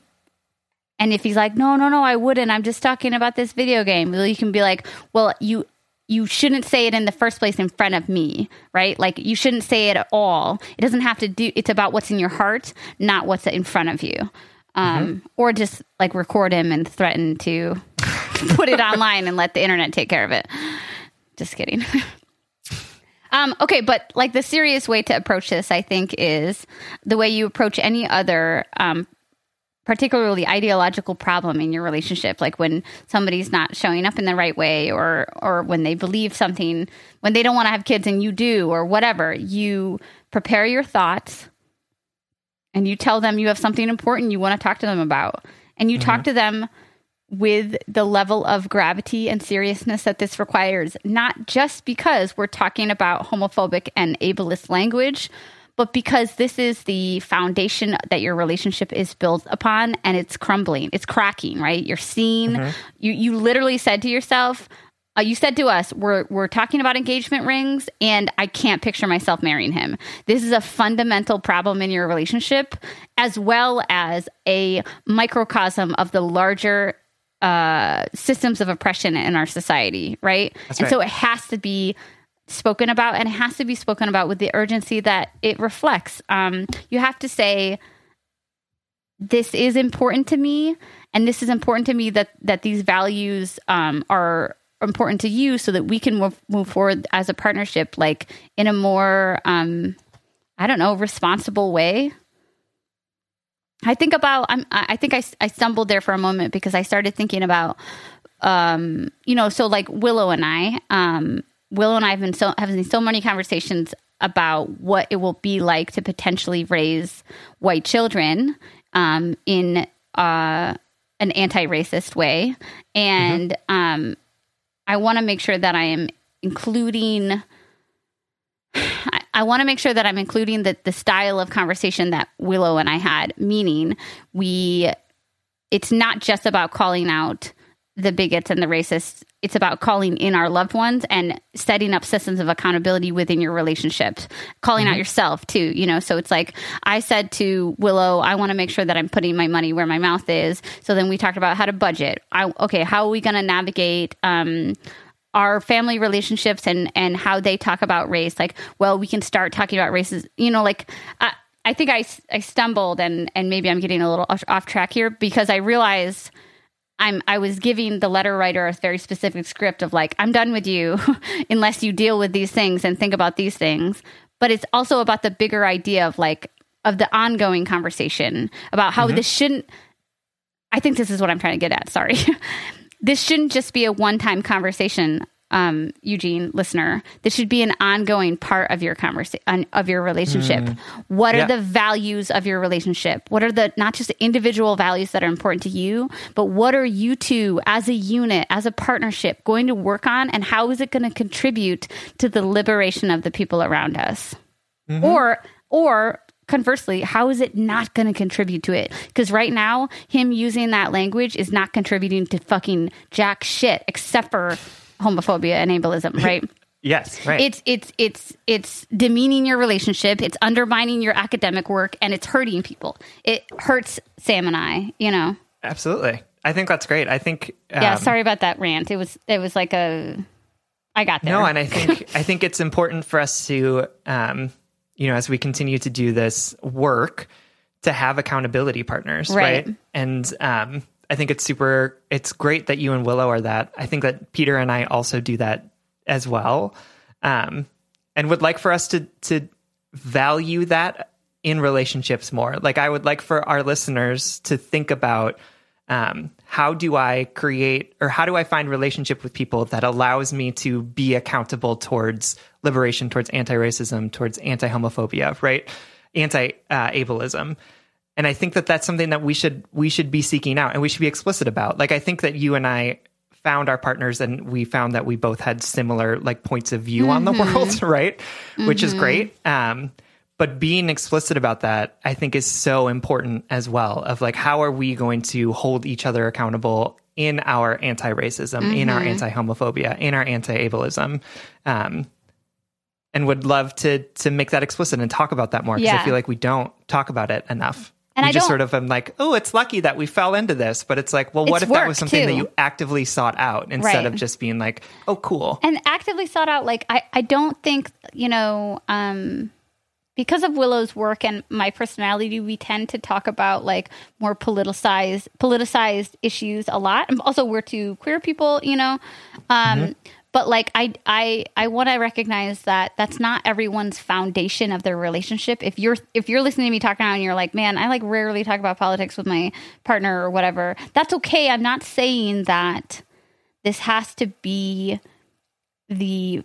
And if he's like, no, no, no, I wouldn't. I'm just talking about this video game. Well, you can be like, well, you you shouldn't say it in the first place in front of me, right? Like you shouldn't say it at all. It doesn't have to do. It's about what's in your heart, not what's in front of you. Um, mm-hmm. Or just like record him and threaten to put it online and let the internet take care of it. Just kidding. Um, okay, but like the serious way to approach this, I think, is the way you approach any other, um, particularly ideological problem in your relationship. Like when somebody's not showing up in the right way, or or when they believe something, when they don't want to have kids and you do, or whatever. You prepare your thoughts, and you tell them you have something important you want to talk to them about, and you mm-hmm. talk to them with the level of gravity and seriousness that this requires, not just because we're talking about homophobic and ableist language, but because this is the foundation that your relationship is built upon and it's crumbling, it's cracking, right? You're seeing, mm-hmm. you, you literally said to yourself, uh, you said to us, we're, we're talking about engagement rings, and I can't picture myself marrying him. This is a fundamental problem in your relationship, as well as a microcosm of the larger uh, systems of oppression in our society, right? That's and right. so it has to be spoken about and it has to be spoken about with the urgency that it reflects. Um, you have to say, this is important to me and this is important to me that that these values um, are important to you so that we can move, move forward as a partnership like in a more um, i don't know responsible way I think about I'm, I think I, I stumbled there for a moment because I started thinking about um, you know so like Willow and I um, Willow and I have been so having so many conversations about what it will be like to potentially raise white children um, in uh, an anti-racist way and mm-hmm. um, I want to make sure that I am including I, want to make sure that I'm including the, the style of conversation that Willow and I had, meaning we, it's not just about calling out the bigots and the racists. It's about calling in our loved ones and setting up systems of accountability within your relationships, calling mm-hmm. out yourself too, you know. So it's like I said to Willow, I want to make sure that I'm putting my money where my mouth is. So then we talked about how to budget. I okay, how are we going to navigate um our family relationships and and how they talk about race like well we can start talking about races you know like I, I think I, I stumbled and and maybe I'm getting a little off, off track here because I realized I'm I was giving the letter writer a very specific script of like I'm done with you unless you deal with these things and think about these things but it's also about the bigger idea of like of the ongoing conversation about how mm-hmm. this shouldn't I think this is what I'm trying to get at sorry this shouldn't just be a one time conversation, um, Eugene listener. This should be an ongoing part of your conversation of your relationship. Mm. What are yeah. the values of your relationship? What are the not just the individual values that are important to you, but what are you two as a unit, as a partnership, going to work on, and how is it going to contribute to the liberation of the people around us? Mm-hmm. Or or conversely, how is it not going to contribute to it? Because right now, him using that language is not contributing to fucking jack shit, except for homophobia and ableism, right? Yes, right. it's it's it's it's demeaning your relationship it's undermining your academic work and it's hurting people it hurts sam and i you know Absolutely. I think that's great. I think yeah um, sorry about that rant it was it was like a i got there No, and I think I think it's important for us to, um, you know, as we continue to do this work, to have accountability partners, Right. right? And um, I think it's super. It's great that you and Willow are that. I think that Peter and I also do that as well, um, and would like for us to to value that in relationships more. Like I would like for our listeners to think about um, how do I create or how do I find relationship with people that allows me to be accountable towards liberation, towards anti-racism, towards anti-homophobia, right? Anti-ableism. And I think that that's something that we should we should be seeking out and we should be explicit about. Like I think that you and I found our partners and we found that we both had similar like points of view on the world, right? Which is great. Um but being explicit about that i think is so important as well of like how are we going to hold each other accountable in our anti-racism in our anti-homophobia in our anti-ableism um, and would love to to make that explicit and talk about that more because Yeah. i feel like we don't talk about it enough. And we I just sort of am like oh it's lucky that we fell into this but it's like well what if that was something that you actively sought out instead Right. of just being like oh cool. And actively sought out like i i don't think you know um because of willow's work and my personality we tend to talk about like more politicized politicized issues a lot. And also we're two queer people you know? Um but like i i i want to recognize that that's not everyone's foundation of their relationship. If you're if you're listening to me talk now and you're like man i like rarely talk about politics with my partner or whatever that's okay. I'm not saying that this has to be the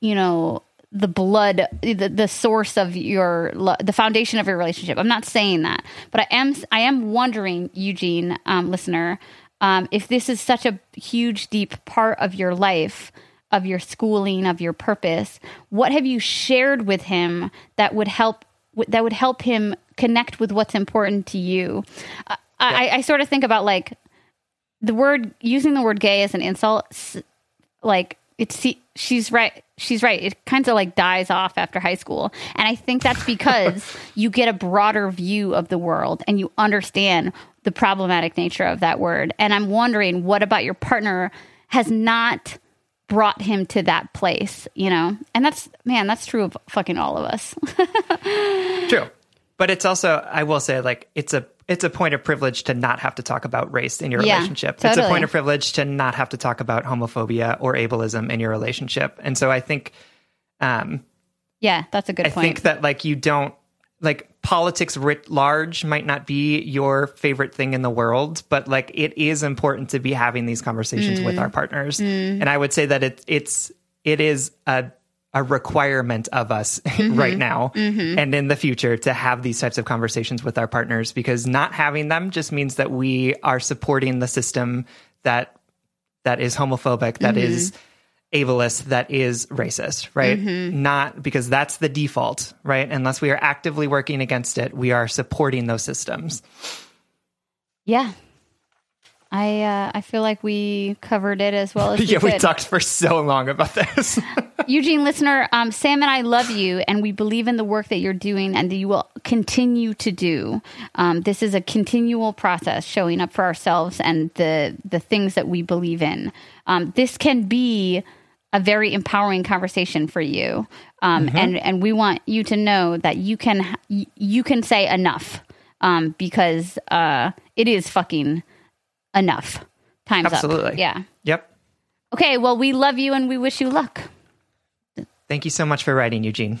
you know the blood the, the source of your the foundation of your relationship. I'm not saying that. But i am i am wondering eugene um, listener um, if this is such a huge deep part of your life of your schooling of your purpose what have you shared with him that would help that would help him connect with what's important to you? Uh, I, I, I sort of think about like the word using the word gay as an insult like it's she's right she's right. It kind of like dies off after high school. And i think that's because you get a broader view of the world and you understand the problematic nature of that word. And i'm wondering what about your partner has not brought him to that place you know and that's man that's true of fucking all of us True. But it's also, I will say, like it's a it's a point of privilege to not have to talk about race in your Yeah, relationship. It's a point of privilege to not have to talk about homophobia or ableism in your relationship. And so I think um yeah that's a good I point think that like you don't like politics writ large might not be your favorite thing in the world, but like it is important to be having these conversations with Mm. our partners. And I would say that it it's it is a a requirement of us Mm-hmm. right now and in the future to have these types of conversations with our partners because not having them just means that we are supporting the system that that is homophobic, that Mm-hmm. is ableist, that is racist, right? Mm-hmm. Not because that's the default, right? Unless we are actively working against it, we are supporting those systems. yeah i uh, i feel like we covered it as well as we yeah, we talked for so long about this. Eugene, listener, um, Sam and I love you, and we believe in the work that you're doing and that you will continue to do. Um, this is a continual process, showing up for ourselves and the the things that we believe in. Um, this can be a very empowering conversation for you, um, and and we want you to know that you can you can say enough um, because uh, it is fucking enough. Times up. Absolutely. Yeah. yep. Okay. Well, we love you and we wish you luck. Thank you so much for writing, Eugene.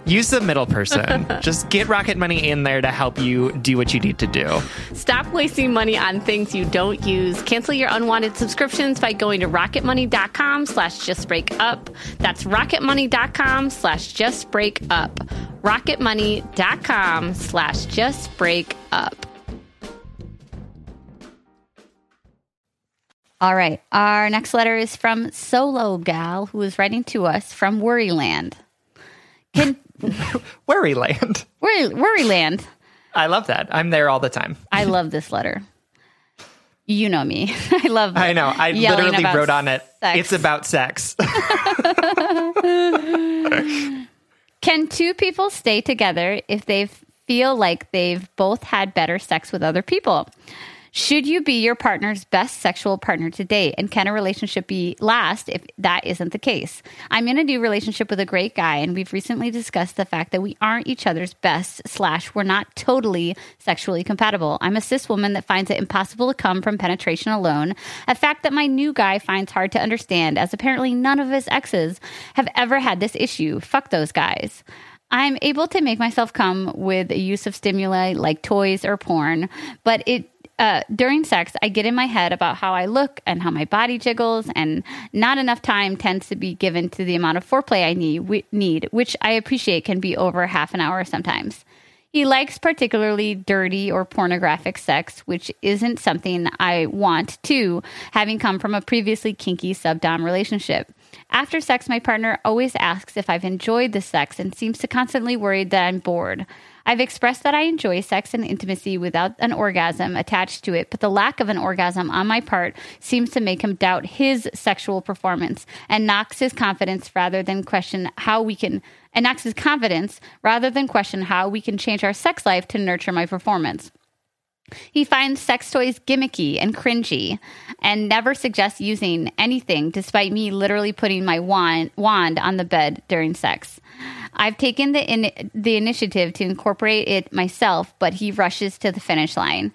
use the middle person. just get Rocket Money in there to help you do what you need to do. Stop wasting money on things you don't use. Cancel your unwanted subscriptions by going to rocketmoney.com slash justbreakup. That's rocketmoney.com slash justbreakup. rocketmoney.com slash justbreakup. All right. Our next letter is from Solo Gal, who is writing to us from Worryland. Can Worryland. Worry, Worryland? I love that. I'm there all the time. I love this letter. You know me. I love. It. I know. I literally wrote on it. sex. It's about sex. Can two people stay together if they feel like they've both had better sex with other people? Should you be your partner's best sexual partner to date? And can a relationship be last if that isn't the case? I'm in a new relationship with a great guy, and we've recently discussed the fact that we aren't each other's best, slash, we're not totally sexually compatible. I'm a cis woman that finds it impossible to come from penetration alone, a fact that my new guy finds hard to understand, as apparently none of his exes have ever had this issue. Fuck those guys. I'm able to make myself come with the use of stimuli like toys or porn, but it uh, during sex, I get in my head about how I look and how my body jiggles, and not enough time tends to be given to the amount of foreplay I need, wi- need which I appreciate can be over half an hour sometimes. He likes particularly dirty or pornographic sex, which isn't something I want to, having come from a previously kinky sub dom relationship. After sex, my partner always asks if I've enjoyed the sex and seems to constantly worry that I'm bored. I've expressed that I enjoy sex and intimacy without an orgasm attached to it, but the lack of an orgasm on my part seems to make him doubt his sexual performance and knocks his confidence rather than question how we can and knocks his confidence rather than question how we can change our sex life to nurture my performance. He finds sex toys gimmicky and cringy and never suggests using anything despite me literally putting my wand, wand on the bed during sex. I've taken the in, the initiative to incorporate it myself, but he rushes to the finish line.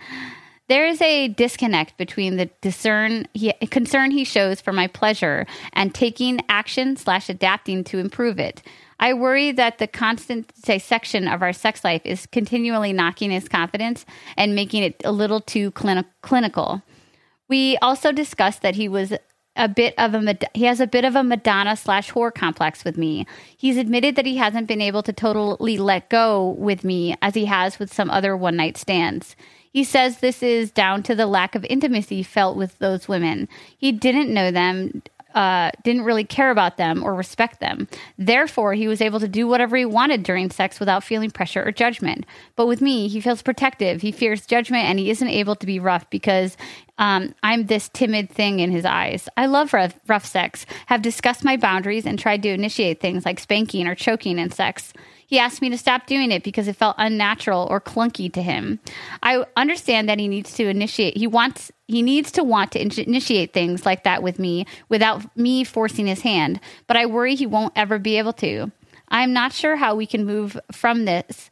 There is a disconnect between the discern he, concern he shows for my pleasure and taking action slash adapting to improve it. I worry that the constant dissection of our sex life is continually knocking his confidence and making it a little too clini- clinical. We also discussed that he was a bit of a he has a bit of a Madonna slash whore complex with me. He's admitted that he hasn't been able to totally let go with me as he has with some other one night stands. He says this is down to the lack of intimacy felt with those women. He didn't know them, uh, didn't really care about them or respect them. Therefore, he was able to do whatever he wanted during sex without feeling pressure or judgment. But with me, he feels protective, he fears judgment, and he isn't able to be rough because um, I'm this timid thing in his eyes. I love rough, rough sex, have discussed my boundaries, and tried to initiate things like spanking or choking in sex. He asked me to stop doing it because it felt unnatural or clunky to him. I understand that he needs to initiate. He wants he needs to want to in- initiate things like that with me without me forcing his hand, but I worry he won't ever be able to. I'm not sure how we can move from this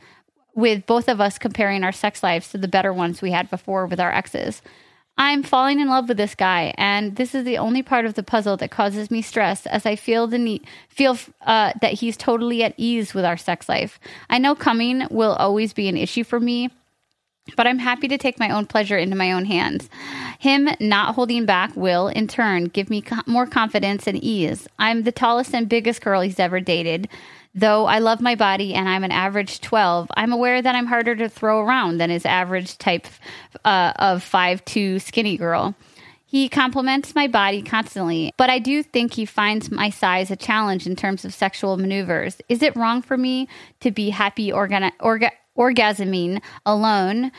with both of us comparing our sex lives to the better ones we had before with our exes. I'm falling in love with this guy, and this is the only part of the puzzle that causes me stress, as I feel the need, feel uh, that he's totally at ease with our sex life. I know coming will always be an issue for me, but I'm happy to take my own pleasure into my own hands. Him not holding back will, in turn, give me co- more confidence and ease. I'm the tallest and biggest girl he's ever dated. Though I love my body and I'm an average 12, I'm aware that I'm harder to throw around than his average type uh, of 5'2 skinny girl. He compliments my body constantly, but I do think he finds my size a challenge in terms of sexual maneuvers. Is it wrong for me to be happy orga- orga- orgasming alone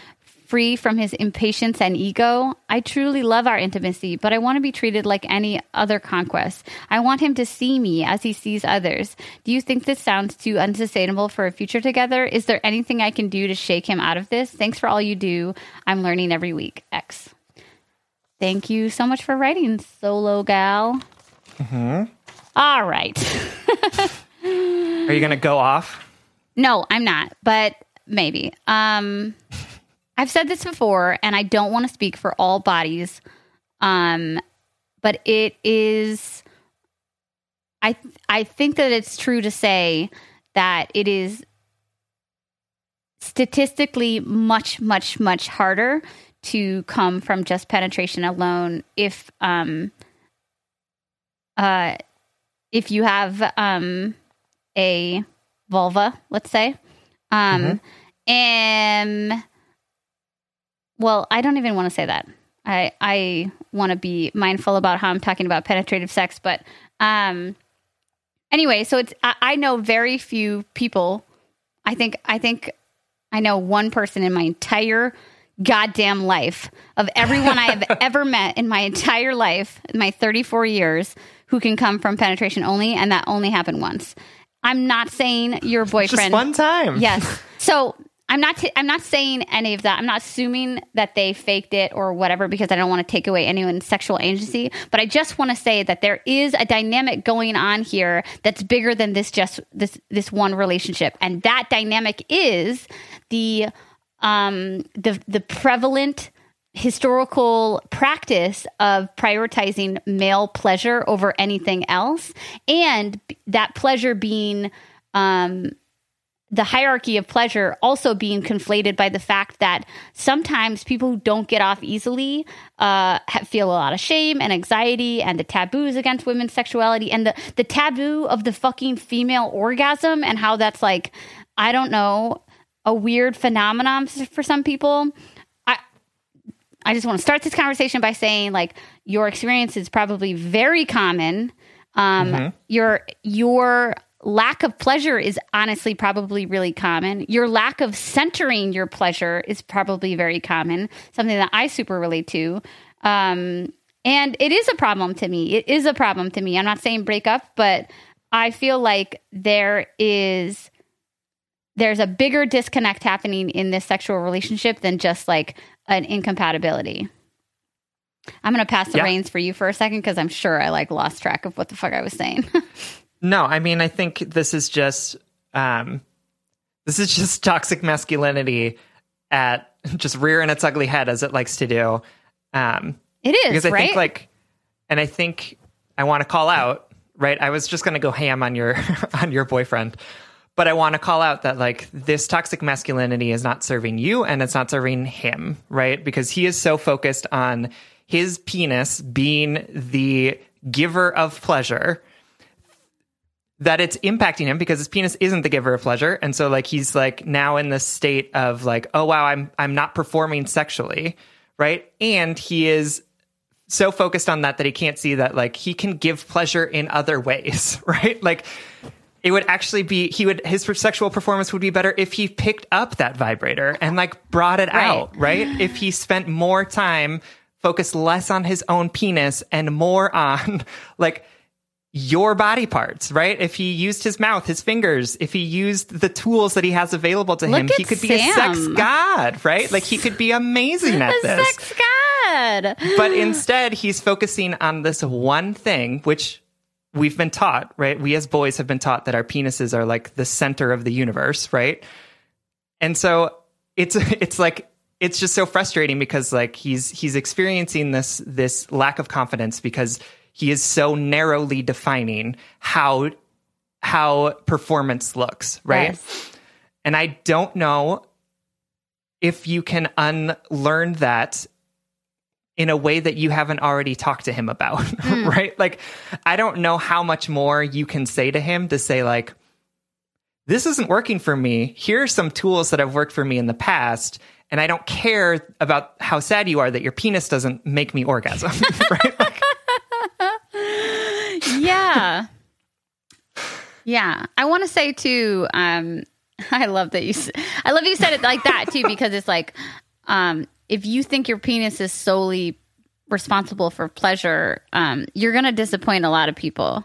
free from his impatience and ego. I truly love our intimacy, but I want to be treated like any other conquest. I want him to see me as he sees others. Do you think this sounds too unsustainable for a future together? Is there anything I can do to shake him out of this? Thanks for all you do. I'm learning every week. X. Thank you so much for writing, solo gal. All right. Are you going to go off? No, I'm not, but maybe. Um, I've said this before, and I don't want to speak for all bodies, um, but it is. I I think that it's true to say that it is statistically much much much harder to come from just penetration alone if um uh if you have um a vulva let's say um and well i don't even want to say that i i want to be mindful about how i'm talking about penetrative sex but um anyway so it's I, I know very few people i think i think i know one person in my entire goddamn life of everyone i have ever met in my entire life my 34 years who can come from penetration only and that only happened once i'm not saying your Just boyfriend one time. Yes. So I'm not. T- I'm not saying any of that. I'm not assuming that they faked it or whatever because I don't want to take away anyone's sexual agency. But I just want to say that there is a dynamic going on here that's bigger than this just this this one relationship, and that dynamic is the um the the prevalent historical practice of prioritizing male pleasure over anything else and that pleasure being um the hierarchy of pleasure also being conflated by the fact that sometimes people who don't get off easily uh, feel a lot of shame and anxiety and the taboos against women's sexuality and the, the taboo of the fucking female orgasm and how that's like, I don't know, a weird phenomenon for some people. I, I just want to start this conversation by saying like your experience is probably very common. Um, Your your lack of pleasure is honestly probably really common. Your lack of centering your pleasure is probably very common. Something that I super relate to. Um, and it is a problem to me. It is a problem to me. I'm not saying break up, but I feel like there is there's a bigger disconnect happening in this sexual relationship than just like an incompatibility. I'm going to pass the Yeah. reins for you for a second because I'm sure I like lost track of what the fuck I was saying. No, I mean, I think this is just um, this is just toxic masculinity at just rearing its ugly head as it likes to do. Um, it is because I right. think like, and I think I want to call out. Right, I was just going to go ham on your on your boyfriend, but I want to call out that like this toxic masculinity is not serving you and it's not serving him. Right, because he is so focused on his penis being the giver of pleasure that it's impacting him because his penis isn't the giver of pleasure. And so like he's like now in this state of like oh wow i'm i'm not performing sexually right? And he is so focused on that that he can't see that like he can give pleasure in other ways right? Like it would actually be he would his sexual performance would be better if he picked up that vibrator and like brought it Right. out right? If he spent more time focused less on his own penis and more on like your body parts, right? If he used his mouth, his fingers, if he used the tools that he has available to him, he could be a sex god, right? Like he could be amazing at the this. sex god. But instead, he's focusing on this one thing, which we've been taught, right? We as boys have been taught that our penises are like the center of the universe, right? And so it's it's like it's just so frustrating because like he's he's experiencing this this lack of confidence because he is so narrowly defining how how performance looks, right? Yes. And I don't know if you can unlearn that in a way that you haven't already talked to him about, hmm. right? Like, I don't know how much more you can say to him to say, like, this isn't working for me. Here are some tools that have worked for me in the past. And I don't care about how sad you are that your penis doesn't make me orgasm, right? Like, yeah yeah i want to say too um i love that you i love you said it like that too because it's like um if you think your penis is solely responsible for pleasure um you're gonna disappoint a lot of people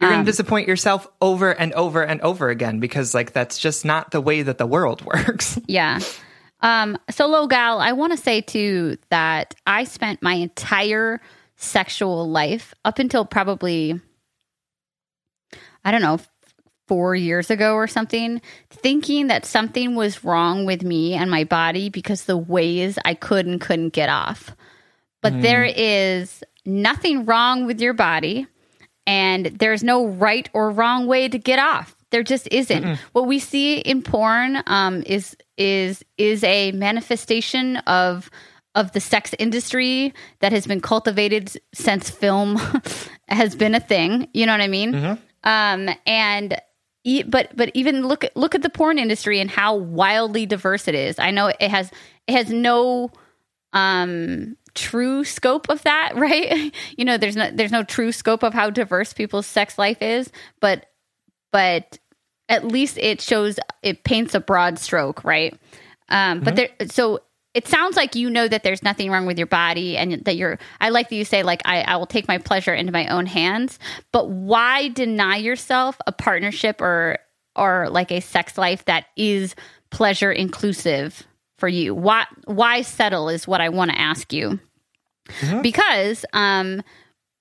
you're Um, going to disappoint yourself over and over and over again because, like, that's just not the way that the world works. Yeah. Um, solo gal, I want to say too that I spent my entire sexual life up until probably, I don't know, four years ago or something, thinking that something was wrong with me and my body because the ways I could and couldn't get off. But there is nothing wrong with your body and there's no right or wrong way to get off. There just isn't. What we see in porn um, is is is a manifestation of of the sex industry that has been cultivated since film has been a thing. You know what I mean? Um, and e- but but even look at look at the porn industry and how wildly diverse it is. I know it has it has no um true scope of that right? You know there's no there's no true scope of how diverse people's sex life is but but at least it shows it paints a broad stroke right? Um but there so it sounds like you know that there's nothing wrong with your body and that you're i like that you say like I, I will take my pleasure into my own hands but why deny yourself a partnership or or like a sex life that is pleasure inclusive for you? Why why settle is what i want to ask you. Because um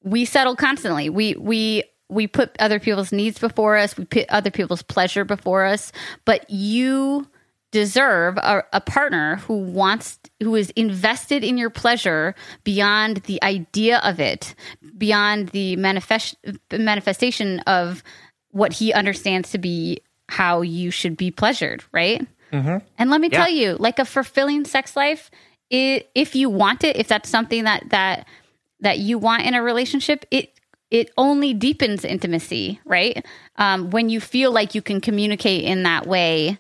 we settle constantly. We we we put other people's needs before us. We put other people's pleasure before us. But you deserve a, a partner who wants who is invested in your pleasure beyond the idea of it beyond the manifest manifestation of what he understands to be how you should be pleasured right? And let me Yeah. tell you like a fulfilling sex life i if you want it if that's something that that that you want in a relationship it it only deepens intimacy right? Um, when you feel like you can communicate in that way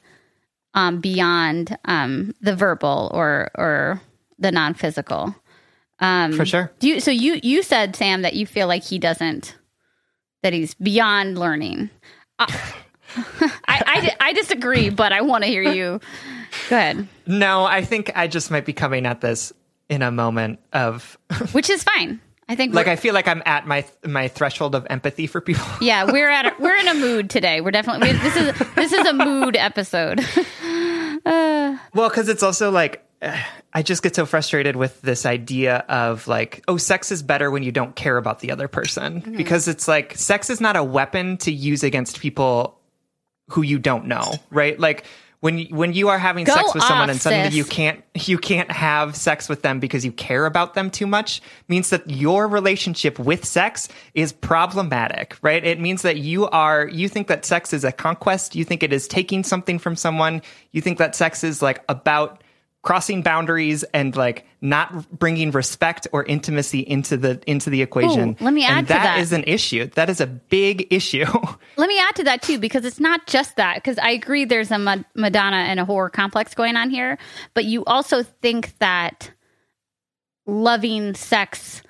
um, beyond um, the verbal or or the non-physical. Um, For sure. do you so you you said sam that you feel like he doesn't that he's beyond learning. Uh, I, I, I disagree but i want to hear you. Go ahead. No, I think I just might be coming at this in a moment of which is fine i think like I feel like I'm at my my threshold of empathy for people. yeah we're at a, we're in a mood today we're definitely we, this is this is a mood episode Well, because it's also like I just get so frustrated with this idea of like, oh, sex is better when you don't care about the other person. Mm-hmm. Because it's like, sex is not a weapon to use against people who you don't know, right? Like, when when you are having Go sex with someone off, and suddenly sis. you can't you can't have sex with them because you care about them too much means that your relationship with sex is problematic right? It means that you are you think that sex is a conquest. You think it is taking something from someone. You think that sex is like about crossing boundaries and like not bringing respect or intimacy into the into the equation Ooh, let me add and to that. that is an issue that is a big issue Let me add to that too, because it's not just that. Because I agree, there's a Ma- Madonna and a whore complex going on here, but you also think that loving sex,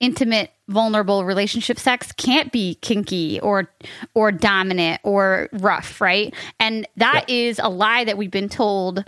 intimate, vulnerable relationship sex can't be kinky or or dominant or rough, right? And that is a lie that we've been told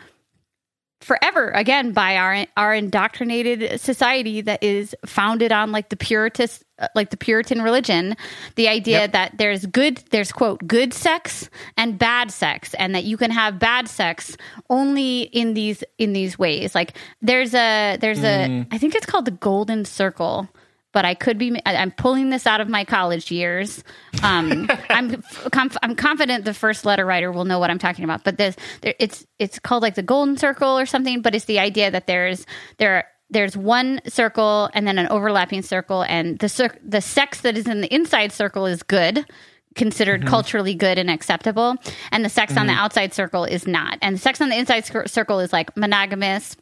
forever again by our our indoctrinated society that is founded on like the puritist uh, like the puritan religion. The idea Yep. that there's good there's quote good sex and bad sex and that you can have bad sex only in these in these ways. Like there's a there's a mm. i think it's called the golden circle but I could be. I- I'm pulling this out of my college years. Um, I'm conf- I'm confident the first letter writer will know what I'm talking about. But this, there, it's it's called like the golden circle or something. But it's the idea that there's there there's one circle and then an overlapping circle, and the cir- the sex that is in the inside circle is good considered culturally good and acceptable and the sex on the outside circle is not and the sex on the inside cir- circle is like monogamous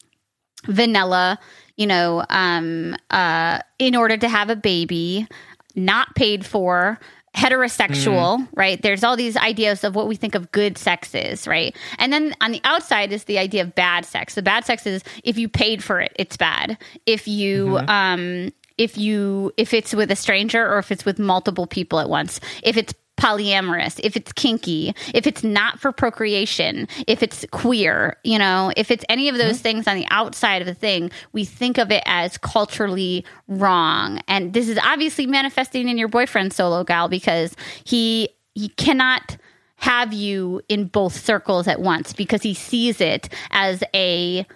vanilla, you know, um, uh, in order to have a baby, not paid for, heterosexual, right? There's all these ideas of what we think of good sex is, right? And then on the outside is the idea of bad sex. The bad sex is if you paid for it, it's bad. If you, um, if you if it's with a stranger or if it's with multiple people at once if it's polyamorous if it's kinky if it's not for procreation if it's queer you know if it's any of those mm-hmm. things on the outside of the thing we think of it as culturally wrong. And this is obviously manifesting in your boyfriend solo gal because he he cannot have you in both circles at once because he sees it as a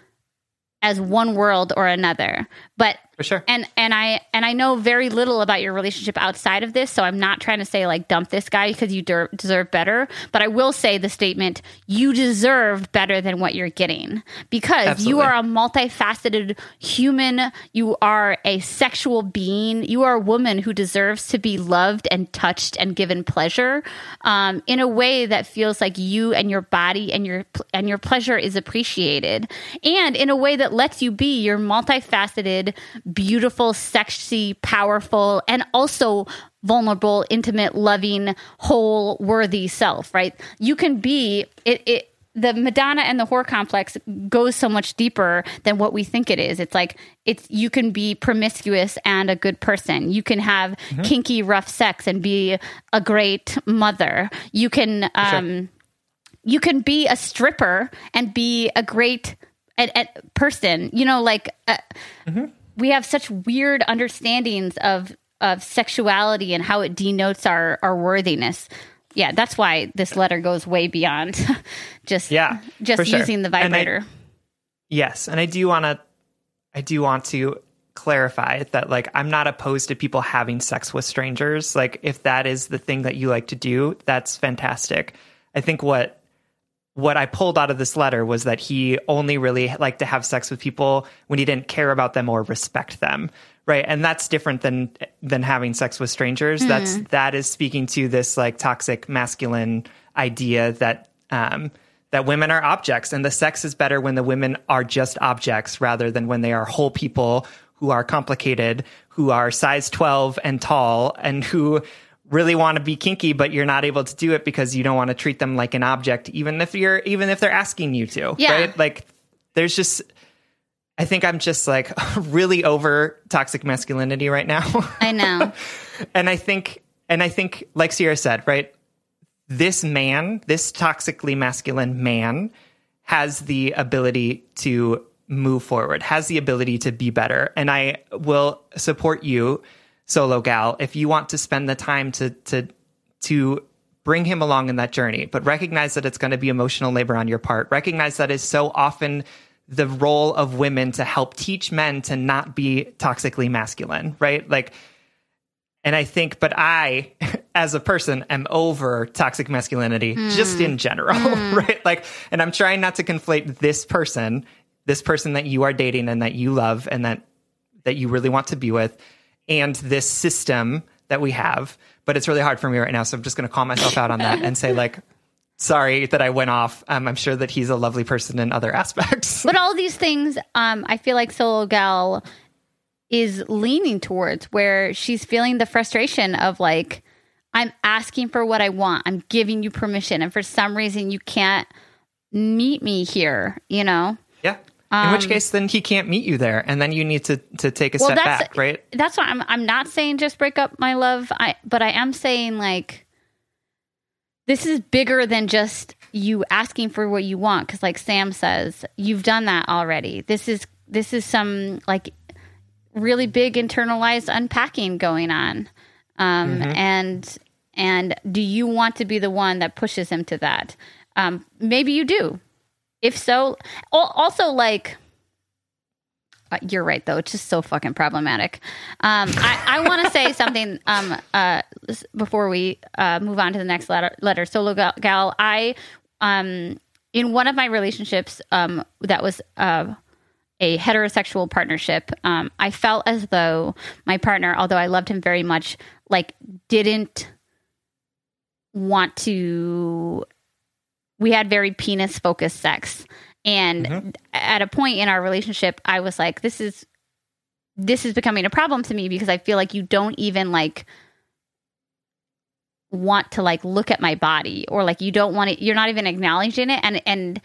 as one world or another. But for sure and and I and I know very little about your relationship outside of this, so I'm not trying to say like dump this guy because you der- deserve better. But I will say the statement: you deserve better than what you're getting because you are a multifaceted human. You are a sexual being. You are a woman who deserves to be loved and touched and given pleasure um, in a way that feels like you and your body and your and your pleasure is appreciated, and in a way that lets you be your multifaceted, beautiful, sexy, powerful, and also vulnerable, intimate, loving, whole, worthy self. Right? You can be it. it the Madonna and the whore complex goes so much deeper than what we think it is. It's like it's you can be promiscuous and a good person. You can have kinky, rough sex and be a great mother. You can um, you can be a stripper and be a great a, a person. You know, like uh, we have such weird understandings of of sexuality and how it denotes our our worthiness. Yeah, that's why this letter goes way beyond just Yeah, just sure. using the And I- vibrator. Yes, and I do want to I do want to clarify that like I'm not opposed to people having sex with strangers. Like if that is the thing that you like to do, that's fantastic. I think what what I pulled out of this letter was that he only really liked to have sex with people when he didn't care about them or respect them. Right. And that's different than than having sex with strangers. That's that is speaking to this like toxic masculine idea that um that women are objects and the sex is better when the women are just objects rather than when they are whole people who are complicated, who are size 12 and tall and who really want to be kinky but you're not able to do it because you don't want to treat them like an object even if you're even if they're asking you to Yeah. right like there's just i think i'm just like really over toxic masculinity right now I know. and i think and i think like sierra said right this man this toxically masculine man has the ability to move forward has the ability to be better and i will support you solo gal if you want to spend the time to to to bring him along in that journey but recognize that it's going to be emotional labor on your part recognize that is so often the role of women to help teach men to not be toxically masculine, right? Like, and I think, but I, as a person, am over toxic masculinity hmm. just in general, hmm. right? Like, and I'm trying not to conflate this person, this person that you are dating and that you love and that that you really want to be with, and this system that we have. But it's really hard for me right now, so I'm just going to call myself out on that and say, like, sorry that I went off. Um, I'm sure that he's a lovely person in other aspects. But all these things, um, I feel like Solo Gal is leaning towards where she's feeling the frustration of like, I'm asking for what I want. I'm giving you permission. And for some reason, you can't meet me here, you know? Yeah. In which case, then he can't meet you there, and then you need to to take a step that's back, right? That's why I'm. I'm not saying just break up, my love. I, but I am saying like, this is bigger than just you asking for what you want. Because, like Sam says, you've done that already. This is this is some like really big internalized unpacking going on, um, and and do you want to be the one that pushes him to that? Um, maybe you do. If so, also like uh, you're right though. It's just so fucking problematic. Um, I, I want to say something um, uh, before we uh, move on to the next letter. Letter. Solo gal, gal I um, in one of my relationships um, that was uh, a heterosexual partnership. Um, I felt as though my partner, although I loved him very much, like didn't want to. We had very penis focused sex. And mm-hmm. at a point in our relationship, I was like, this is this is becoming a problem to me because I feel like you don't even like want to like look at my body or like you don't want it you're not even acknowledging it and and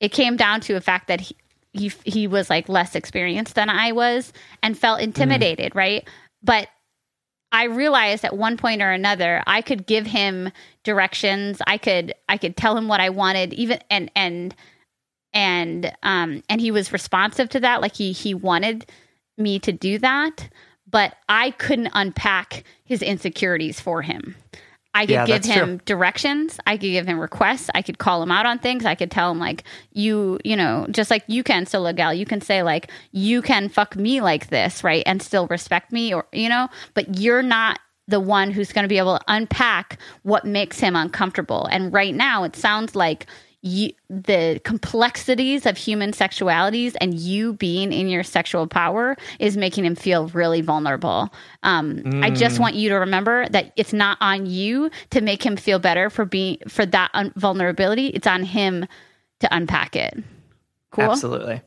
it came down to a fact that he he, he was like less experienced than I was and felt mm-hmm. intimidated, right? But I realized at one point or another I could give him directions. I could I could tell him what I wanted even and and and um and he was responsive to that like he he wanted me to do that but i couldn't unpack his insecurities for him i could Yeah, give him true. directions. I could give him requests. I could call him out on things. I could tell him like you you know just like you can Solo Gal you can say like you can fuck me like this right and still respect me or you know but you're not the one who's going to be able to unpack what makes him uncomfortable. And right now it sounds like you, the complexities of human sexualities and you being in your sexual power is making him feel really vulnerable. Um, I just want you to remember that it's not on you to make him feel better for being for that un- vulnerability. It's on him to unpack it. Cool. Absolutely.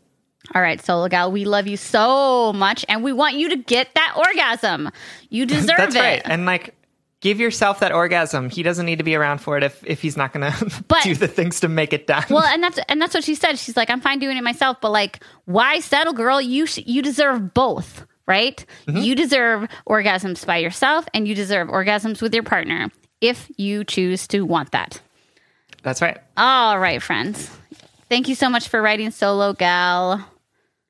All right, Solo Gal, we love you so much, and we want you to get that orgasm. You deserve That's it. right. And like, give yourself that orgasm. He doesn't need to be around for it if if he's not going to do the things to make it done. Well, and that's and that's what she said. She's like, I'm fine doing it myself, but like, why settle, girl? You sh- you deserve both, right? Mm-hmm. You deserve orgasms by yourself, and you deserve orgasms with your partner if you choose to want that. That's right. All right, friends. Thank you so much for writing solo, gal.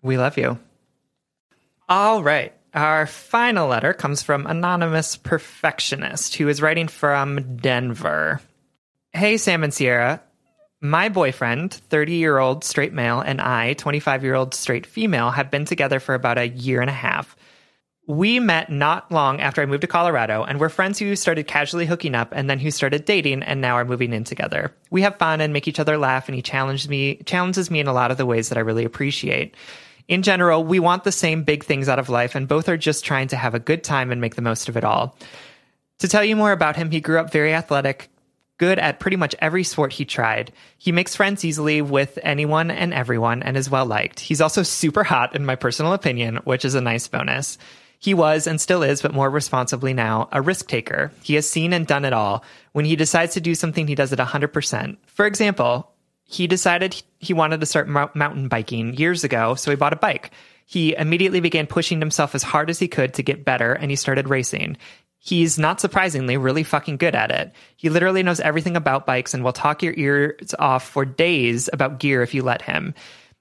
We love you. All right. Our final letter comes from Anonymous Perfectionist, who is writing from Denver. Hey, Sam and Sierra. My boyfriend, 30 year old straight male, and I, 25 year old straight female, have been together for about a year and a half. We met not long after I moved to Colorado, and we're friends who started casually hooking up and then who started dating and now are moving in together. We have fun and make each other laugh, and he challenged me challenges me in a lot of the ways that I really appreciate. In general, we want the same big things out of life, and both are just trying to have a good time and make the most of it all. To tell you more about him, he grew up very athletic, good at pretty much every sport he tried. He makes friends easily with anyone and everyone and is well liked. He's also super hot, in my personal opinion, which is a nice bonus. He was and still is, but more responsibly now, a risk taker. He has seen and done it all. When he decides to do something, he does it 100%. For example, he decided he wanted to start mountain biking years ago, so he bought a bike. He immediately began pushing himself as hard as he could to get better, and he started racing. He's not surprisingly really fucking good at it. He literally knows everything about bikes and will talk your ears off for days about gear if you let him.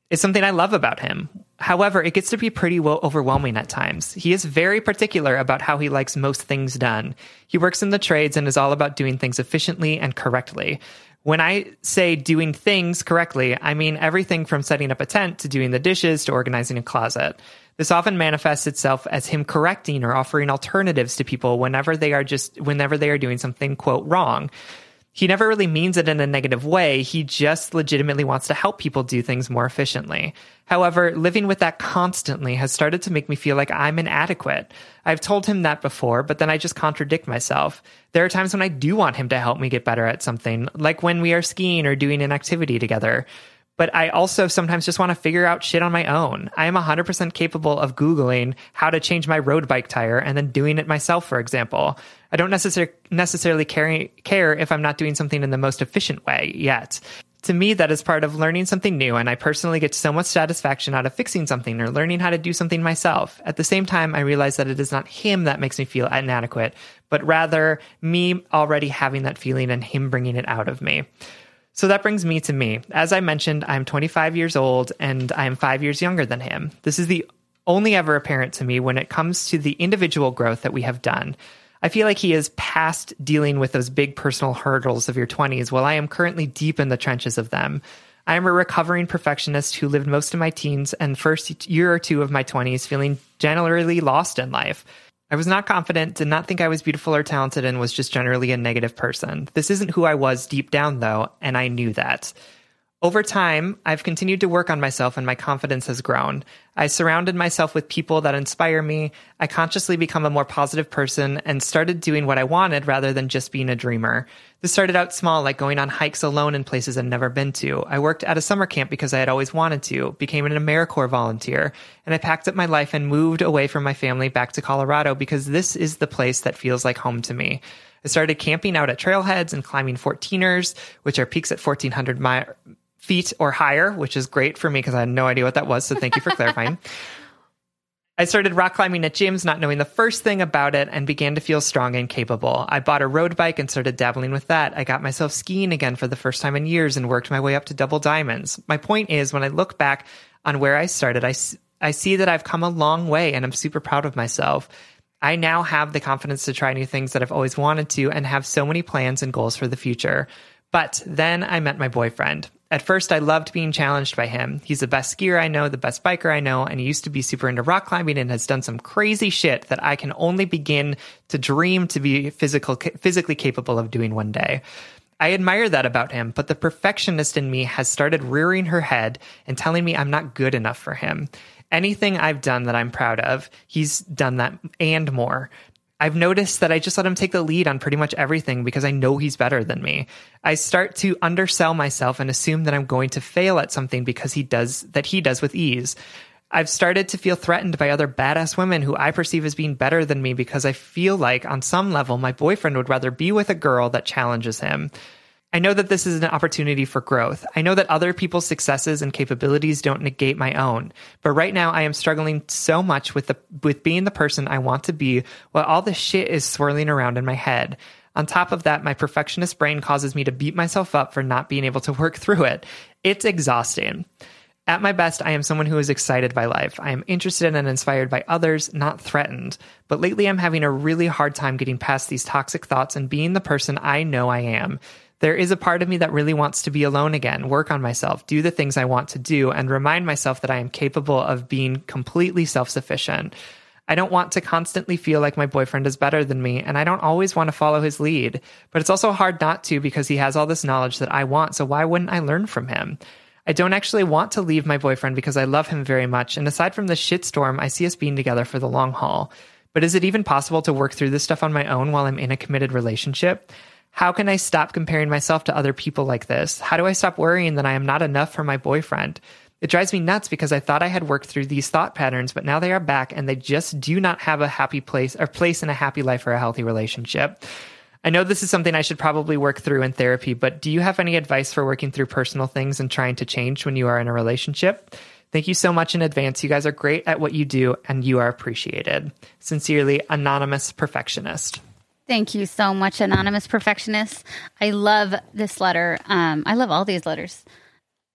It's something I love about him. However, it gets to be pretty well overwhelming at times. He is very particular about how he likes most things done. He works in the trades and is all about doing things efficiently and correctly. When I say doing things correctly, I mean everything from setting up a tent to doing the dishes to organizing a closet. This often manifests itself as him correcting or offering alternatives to people whenever they are just whenever they are doing something quote wrong. He never really means it in a negative way. He just legitimately wants to help people do things more efficiently. However, living with that constantly has started to make me feel like I'm inadequate. I've told him that before, but then I just contradict myself. There are times when I do want him to help me get better at something, like when we are skiing or doing an activity together but I also sometimes just want to figure out shit on my own. I am 100% capable of Googling how to change my road bike tire and then doing it myself, for example. I don't necessar- necessarily care, care if I'm not doing something in the most efficient way yet. To me, that is part of learning something new, and I personally get so much satisfaction out of fixing something or learning how to do something myself. At the same time, I realize that it is not him that makes me feel inadequate, but rather me already having that feeling and him bringing it out of me. So that brings me to me. As I mentioned, I'm 25 years old and I'm five years younger than him. This is the only ever apparent to me when it comes to the individual growth that we have done. I feel like he is past dealing with those big personal hurdles of your 20s while I am currently deep in the trenches of them. I am a recovering perfectionist who lived most of my teens and first year or two of my 20s feeling generally lost in life. I was not confident, did not think I was beautiful or talented, and was just generally a negative person. This isn't who I was deep down, though, and I knew that. Over time, I've continued to work on myself and my confidence has grown. I surrounded myself with people that inspire me. I consciously become a more positive person and started doing what I wanted rather than just being a dreamer. This started out small, like going on hikes alone in places I'd never been to. I worked at a summer camp because I had always wanted to, became an AmeriCorps volunteer, and I packed up my life and moved away from my family back to Colorado because this is the place that feels like home to me. I started camping out at trailheads and climbing 14ers, which are peaks at 1400 mi- feet or higher, which is great for me because I had no idea what that was. So thank you for clarifying. I started rock climbing at gyms, not knowing the first thing about it, and began to feel strong and capable. I bought a road bike and started dabbling with that. I got myself skiing again for the first time in years and worked my way up to double diamonds. My point is, when I look back on where I started, I, I see that I've come a long way and I'm super proud of myself. I now have the confidence to try new things that I've always wanted to and have so many plans and goals for the future. But then I met my boyfriend. At first, I loved being challenged by him. He's the best skier I know, the best biker I know, and he used to be super into rock climbing and has done some crazy shit that I can only begin to dream to be physical, physically capable of doing one day. I admire that about him, but the perfectionist in me has started rearing her head and telling me I'm not good enough for him. Anything I've done that I'm proud of, he's done that and more. I've noticed that I just let him take the lead on pretty much everything because I know he's better than me. I start to undersell myself and assume that I'm going to fail at something because he does that he does with ease. I've started to feel threatened by other badass women who I perceive as being better than me because I feel like on some level my boyfriend would rather be with a girl that challenges him. I know that this is an opportunity for growth. I know that other people's successes and capabilities don't negate my own. But right now I am struggling so much with the with being the person I want to be while all this shit is swirling around in my head. On top of that, my perfectionist brain causes me to beat myself up for not being able to work through it. It's exhausting. At my best, I am someone who is excited by life. I am interested and inspired by others, not threatened. But lately, I'm having a really hard time getting past these toxic thoughts and being the person I know I am. There is a part of me that really wants to be alone again, work on myself, do the things I want to do, and remind myself that I am capable of being completely self sufficient. I don't want to constantly feel like my boyfriend is better than me, and I don't always want to follow his lead. But it's also hard not to because he has all this knowledge that I want, so why wouldn't I learn from him? I don't actually want to leave my boyfriend because I love him very much, and aside from the shitstorm, I see us being together for the long haul. But is it even possible to work through this stuff on my own while I'm in a committed relationship? How can I stop comparing myself to other people like this? How do I stop worrying that I am not enough for my boyfriend? It drives me nuts because I thought I had worked through these thought patterns, but now they are back and they just do not have a happy place or place in a happy life or a healthy relationship. I know this is something I should probably work through in therapy, but do you have any advice for working through personal things and trying to change when you are in a relationship? Thank you so much in advance. You guys are great at what you do and you are appreciated. Sincerely, Anonymous Perfectionist. Thank you so much, Anonymous Perfectionist. I love this letter. Um, I love all these letters.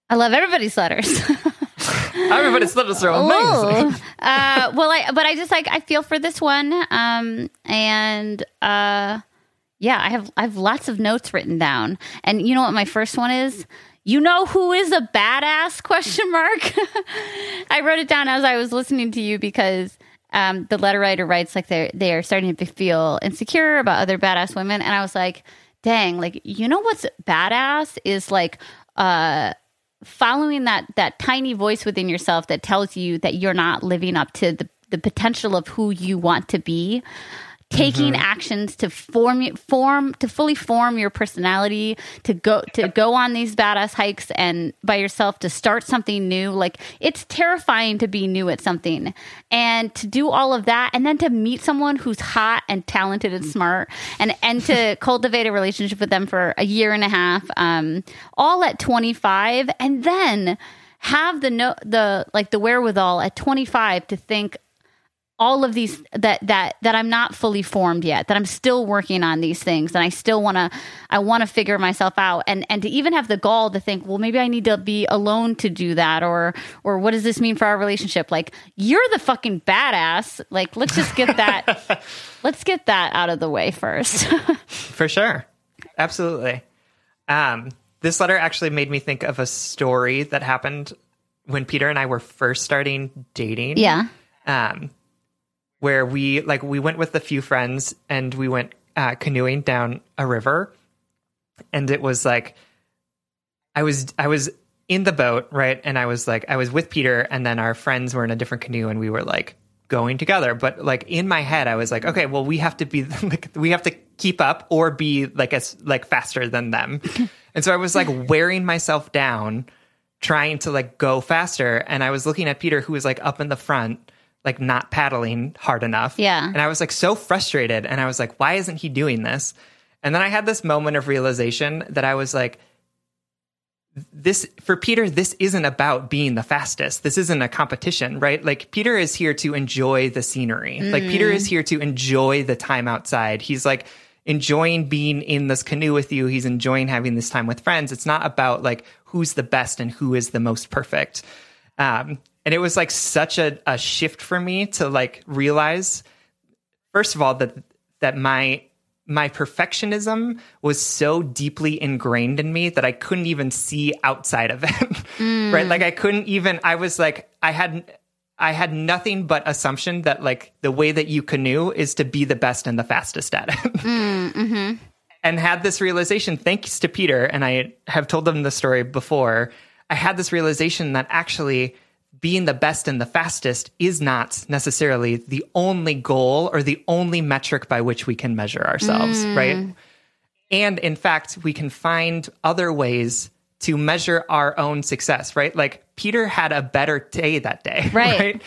I love everybody's letters. everybody's letters are amazing. Uh, well, I but I just like I feel for this one, um, and uh, Yeah, I have I have lots of notes written down. And you know what my first one is? You know who is a badass question mark? I wrote it down as I was listening to you because um, the letter writer writes like they're they are starting to feel insecure about other badass women. And I was like, "Dang, like you know what's badass is like uh following that that tiny voice within yourself that tells you that you're not living up to the the potential of who you want to be taking Mm-hmm. actions to form form to fully form your personality to go to go on these badass hikes and by yourself to start something new. Like it's terrifying to be new at something. And to do all of that and then to meet someone who's hot and talented and smart and and to cultivate a relationship with them for a year and a half um all at 25 and then have the no the like the wherewithal at 25 to think all of these that that that I'm not fully formed yet that I'm still working on these things and I still want to I want to figure myself out and and to even have the gall to think well maybe I need to be alone to do that or or what does this mean for our relationship like you're the fucking badass like let's just get that let's get that out of the way first For sure. Absolutely. Um, this letter actually made me think of a story that happened when Peter and I were first starting dating. yeah Um, where we like we went with a few friends and we went uh, canoeing down a river, and it was like I was I was in the boat right, and I was like I was with Peter, and then our friends were in a different canoe, and we were like going together. But like in my head, I was like, okay, well we have to be like we have to keep up or be like as like faster than them, and so I was like wearing myself down trying to like go faster. And i was looking at peter who was like up in the front like not paddling hard enough. Yeah. and i was like so frustrated. And i was like why isn't he doing this? And then i had this moment of realization that i was like this for peter this isn't about being the fastest. This isn't a competition right? Like peter is here to enjoy the scenery. Like peter is here to enjoy the time outside. He's like enjoying being in this canoe with you. He's enjoying having this time with friends. It's not about like who's the best and who is the most perfect. Um and it was like such a, a shift for me to like realize first of all that that my my perfectionism was so deeply ingrained in me that I couldn't even see outside of it. Mm. right? Like I couldn't even I was like I had I had nothing but assumption that like the way that you canoe is to be the best and the fastest at it. Mm, mm-hmm. And had this realization thanks to Peter and I have told them the story before. I had this realization that actually being the best and the fastest is not necessarily the only goal or the only metric by which we can measure ourselves, mm. right? And in fact, we can find other ways to measure our own success, right? Like Peter had a better day that day, Right. right?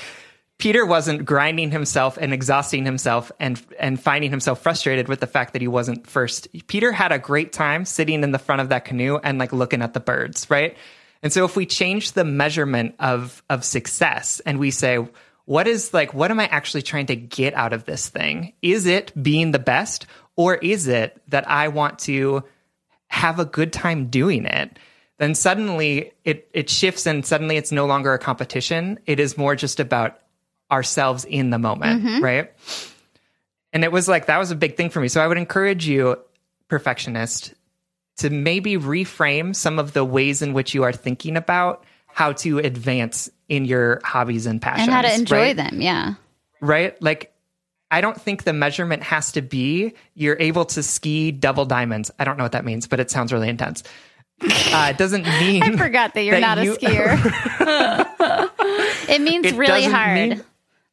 Peter wasn't grinding himself and exhausting himself and and finding himself frustrated with the fact that he wasn't first. Peter had a great time sitting in the front of that canoe and like looking at the birds, right? And so if we change the measurement of of success and we say what is like what am I actually trying to get out of this thing? Is it being the best or is it that I want to have a good time doing it? Then suddenly it it shifts and suddenly it's no longer a competition. It is more just about ourselves in the moment, mm-hmm. right? And it was like that was a big thing for me. So I would encourage you, perfectionist, to maybe reframe some of the ways in which you are thinking about how to advance in your hobbies and passions and how to enjoy right? them yeah right? Like, I don't think the measurement has to be you're able to ski double diamonds. I don't know what that means, but it sounds really intense. Uh, it doesn't mean I forgot that you're that not you- a skier. it means It really hard. mean-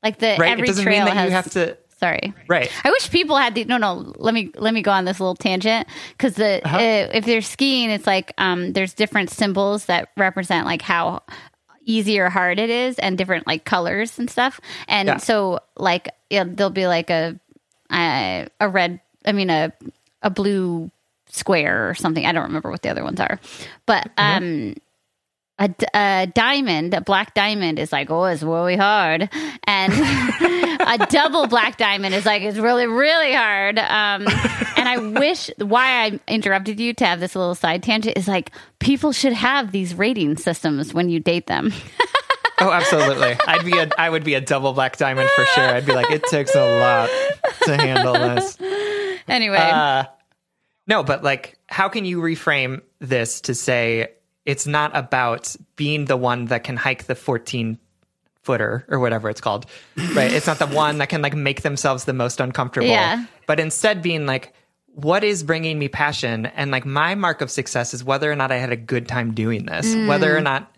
like the right. every it doesn't trail mean that has. you have to. Sorry. Right. I wish people had the no no. Let me let me go on this little tangent because the Uh-huh. uh, if they're skiing, it's like um there's different symbols that represent like how easy or hard it is, and different like colors and stuff. And Yeah. so like yeah, there'll be like a a, a red. I mean a a blue square or something. I don't remember what the other ones are, but um a, d- a diamond, a black diamond is like, oh, it's really hard. And a double black diamond is like, it's really, really hard. Um, and I wish why I interrupted you to have this little side tangent is like, people should have these rating systems when you date them. Oh, absolutely. I'd be a. I would be a double black diamond for sure. I'd be like, it takes a lot to handle this. anyway, Uh, No, but like, how can you reframe this to say it's not about being the one that can hike the 14 footer or whatever it's called, right? It's not the one that can like make themselves the most uncomfortable, Yeah. but instead being like, what is bringing me passion? And like, my mark of success is whether or not I had a good time doing this, mm. whether or not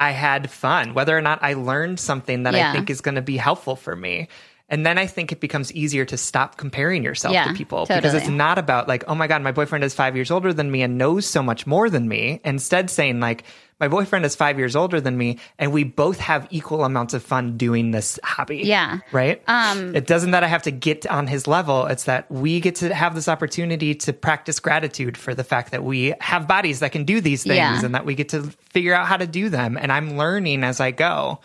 I had fun, whether or not I learned something that Yeah. I think is going to be helpful for me. And then I think it becomes easier to stop comparing yourself Yeah, to people because it's not about like, oh my God, my boyfriend is five years older than me and knows so much more than me. Instead, saying like, my boyfriend is five years older than me and we both have equal amounts of fun doing this hobby. Yeah. Right? Um, it doesn't that I have to get on his level. It's that we get to have this opportunity to practice gratitude for the fact that we have bodies that can do these things Yeah. and that we get to figure out how to do them. And I'm learning as I go.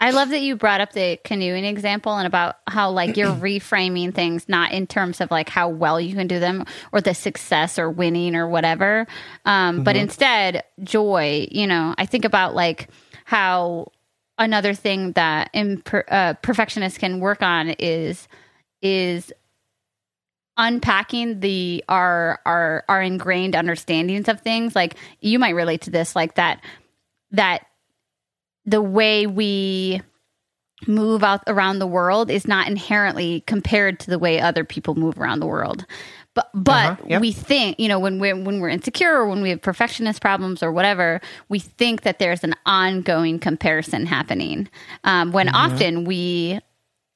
I love that you brought up the canoeing example and about how like you're reframing things not in terms of like how well you can do them or the success or winning or whatever, um, but instead joy. You know, I think about like how another thing that imper- uh, perfectionists can work on is is unpacking the our our our ingrained understandings of things like you might relate to this like that that the way we move out around the world is not inherently compared to the way other people move around the world. But but Uh-huh, yep. we think, you know, when we're when we're insecure or when we have perfectionist problems or whatever, we think that there's an ongoing comparison happening. Um, when Mm-hmm. often we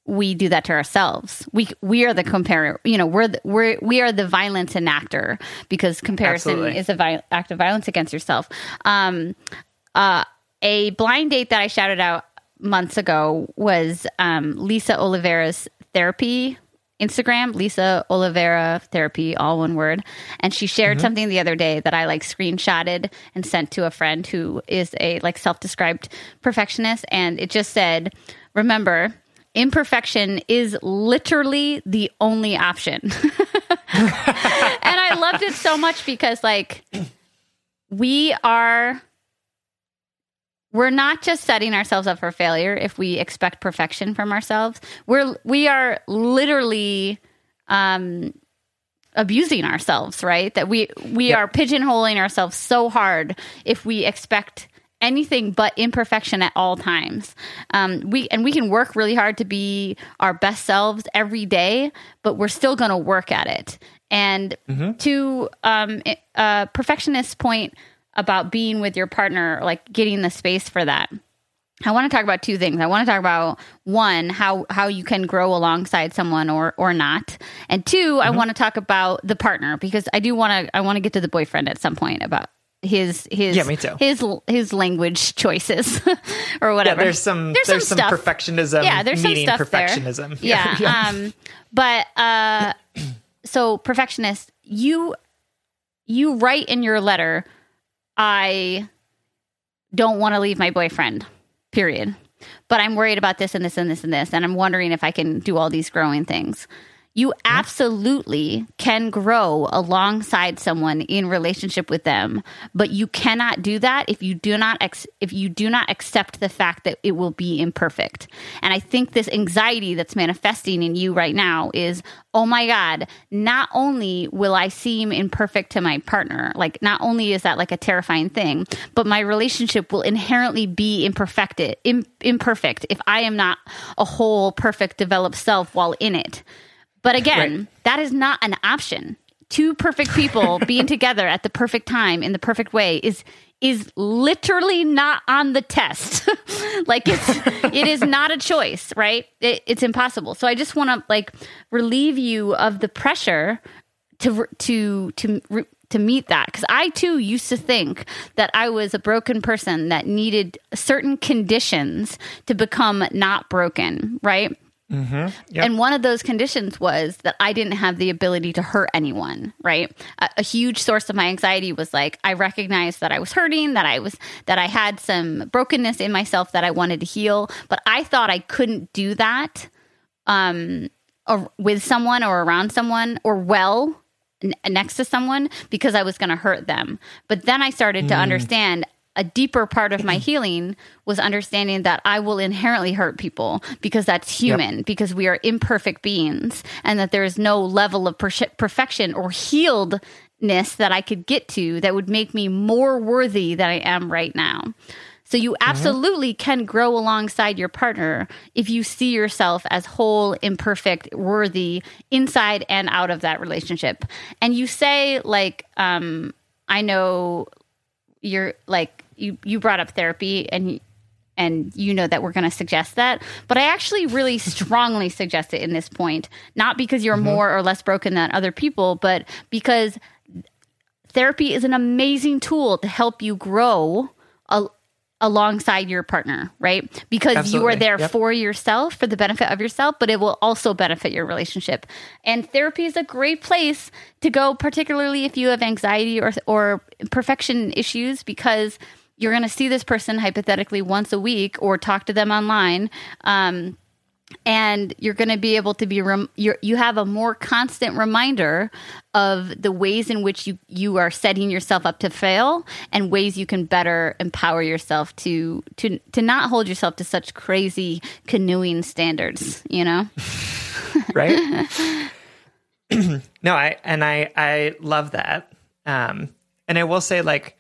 we do that to ourselves. We we are the compare. You know, we're the, we're we are the violence enactor because comparison Absolutely. is a vi- act of violence against yourself. Um, uh, a blind date that I shouted out months ago was um, Lisa Oliveira's therapy Instagram, Lisa Oliveira therapy, all one word. And she shared something the other day that I like screenshotted and sent to a friend who is a like self-described perfectionist. And it just said, remember, imperfection is literally the only option. and I loved it so much because like we are we're not just setting ourselves up for failure if we expect perfection from ourselves. We're we are literally um abusing ourselves, right? That we we Yep. are pigeonholing ourselves so hard if we expect anything but imperfection at all times. Um, we and we can work really hard to be our best selves every day, but we're still going to work at it. And to um, a perfectionist point about being with your partner, like getting the space for that. I want to talk about two things. I want to talk about one, how how you can grow alongside someone or or not, and 2 I want to talk about the partner because I do want to I want to get to the boyfriend at some point about his his Yeah, me too. his his language choices or Yeah, whatever. there's some there's, some, stuff. perfectionism Yeah, there's some stuff perfectionism. there. Yeah. Um, but uh, so perfectionist, you you write in your letter, I don't want to leave my boyfriend. Period. But I'm worried about this and this and this and this, and I'm wondering if I can do all these growing things. You absolutely can grow alongside someone in relationship with them, but you cannot do that if you do not ex- if you do not accept the fact that it will be imperfect. And I think this anxiety that's manifesting in you right now is, oh my god, not only will I seem imperfect to my partner, like not only is that like a terrifying thing, but my relationship will inherently be imperfected, im- imperfect if I am not a whole, perfect, developed self while in it. But again, Right. that is not an option. Two perfect people being together at the perfect time in the perfect way is is literally not on the test. like it's it is not a choice, right? It, it's impossible. So I just want to like relieve you of the pressure to to to to meet that because I too used to think that I was a broken person that needed certain conditions to become not broken, right? Yep. And one of those conditions was that I didn't have the ability to hurt anyone, right? A, a huge source of my anxiety was like I recognized that I was hurting, that I was that I had some brokenness in myself that I wanted to heal, but I thought I couldn't do that um or with someone or around someone or well n- next to someone because I was going to hurt them. But then I started to understand a deeper part of my healing was understanding that I will inherently hurt people because that's human, because we are imperfect beings, and that there is no level of per- perfection or healedness that I could get to that would make me more worthy than I am right now. So you absolutely can grow alongside your partner if you see yourself as whole, imperfect, worthy inside and out of that relationship. And you say like um I know you're like you you brought up therapy and and you know that we're going to suggest that but i actually really strongly suggest it in this point not because you're mm-hmm. more or less broken than other people but because therapy is an amazing tool to help you grow a, alongside your partner right? Because you are there Yep. for yourself for the benefit of yourself but it will also benefit your relationship. And therapy is a great place to go particularly if you have anxiety or or perfection issues because you're going to see this person hypothetically once a week or talk to them online um, and you're going to be able to be rem- you have a more constant reminder of the ways in which you you are setting yourself up to fail and ways you can better empower yourself to to to not hold yourself to such crazy canoeing standards you know right? no, I and I I love that. Um and I will say like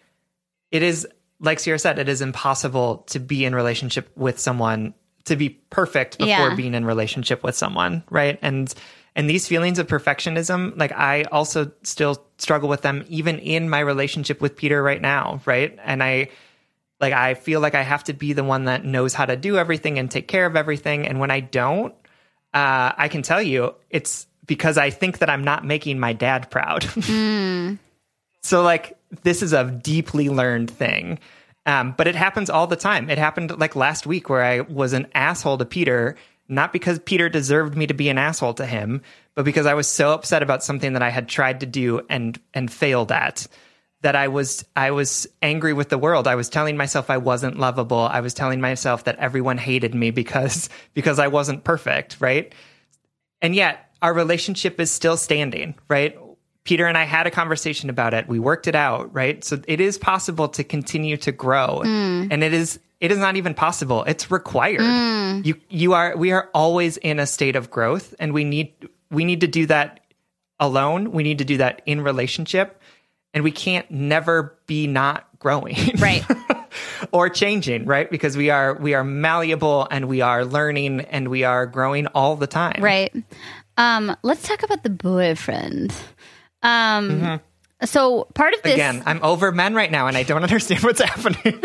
it is like Sierra said, it is impossible to be in relationship with someone to be perfect before Yeah. being in relationship with someone, right? And and these feelings of perfectionism, like I also still struggle with them even in my relationship with Peter right now, right? And I like I feel like I have to be the one that knows how to do everything and take care of everything. And when I don't, uh, I can tell you it's because I think that I'm not making my dad proud. So like this is a deeply learned thing. Um, but it happens all the time. It happened like last week where I was an asshole to Peter, not because Peter deserved me to be an asshole to him, but because I was so upset about something that I had tried to do and and failed at that I was I was angry with the world. I was telling myself I wasn't lovable. I was telling myself that everyone hated me because because I wasn't perfect, right? And yet our relationship is still standing, right? Peter and I had a conversation about it. We worked it out, right? So it is possible to continue to grow. And it is it is not even possible. It's required. You you are we are always in a state of growth and we need we need to do that alone. We need to do that in relationship. And we can't never be not growing. right or changing, right? Because we are we are malleable and we are learning and we are growing all the time. right um let's talk about the boyfriend um so part of this Again, I'm over men right now and I don't understand what's happening.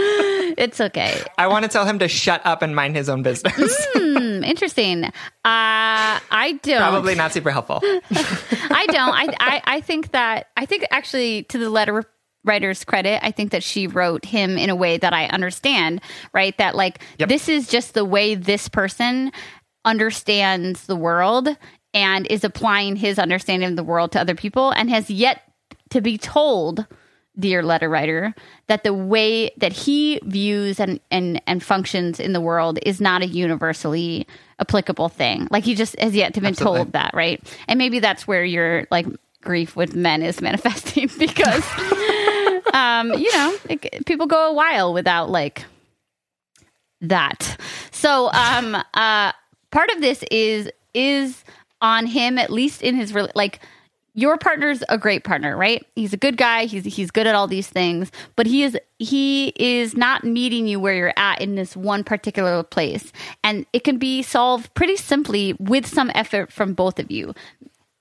it's okay I want to tell him to shut up and mind his own business. Hmm, interesting. Uh, I don't. Probably not super helpful. I don't. I, I I think that I think actually to the letter writer's credit, I think that she wrote him in a way that I understand. Right, that like Yep. this is just the way this person understands the world and is applying his understanding of the world to other people, and has yet to be told dear letter writer that the way that he views and, and and functions in the world is not a universally applicable thing. Like he just has yet to been Absolutely. told that right? And maybe that's where your like grief with men is manifesting because um you know it, people go a while without like that. So um uh part of this is is on him at least in his like your partner's a great partner, right? He's a good guy. He's he's good at all these things, but he is he is not meeting you where you're at in this one particular place, and it can be solved pretty simply with some effort from both of you.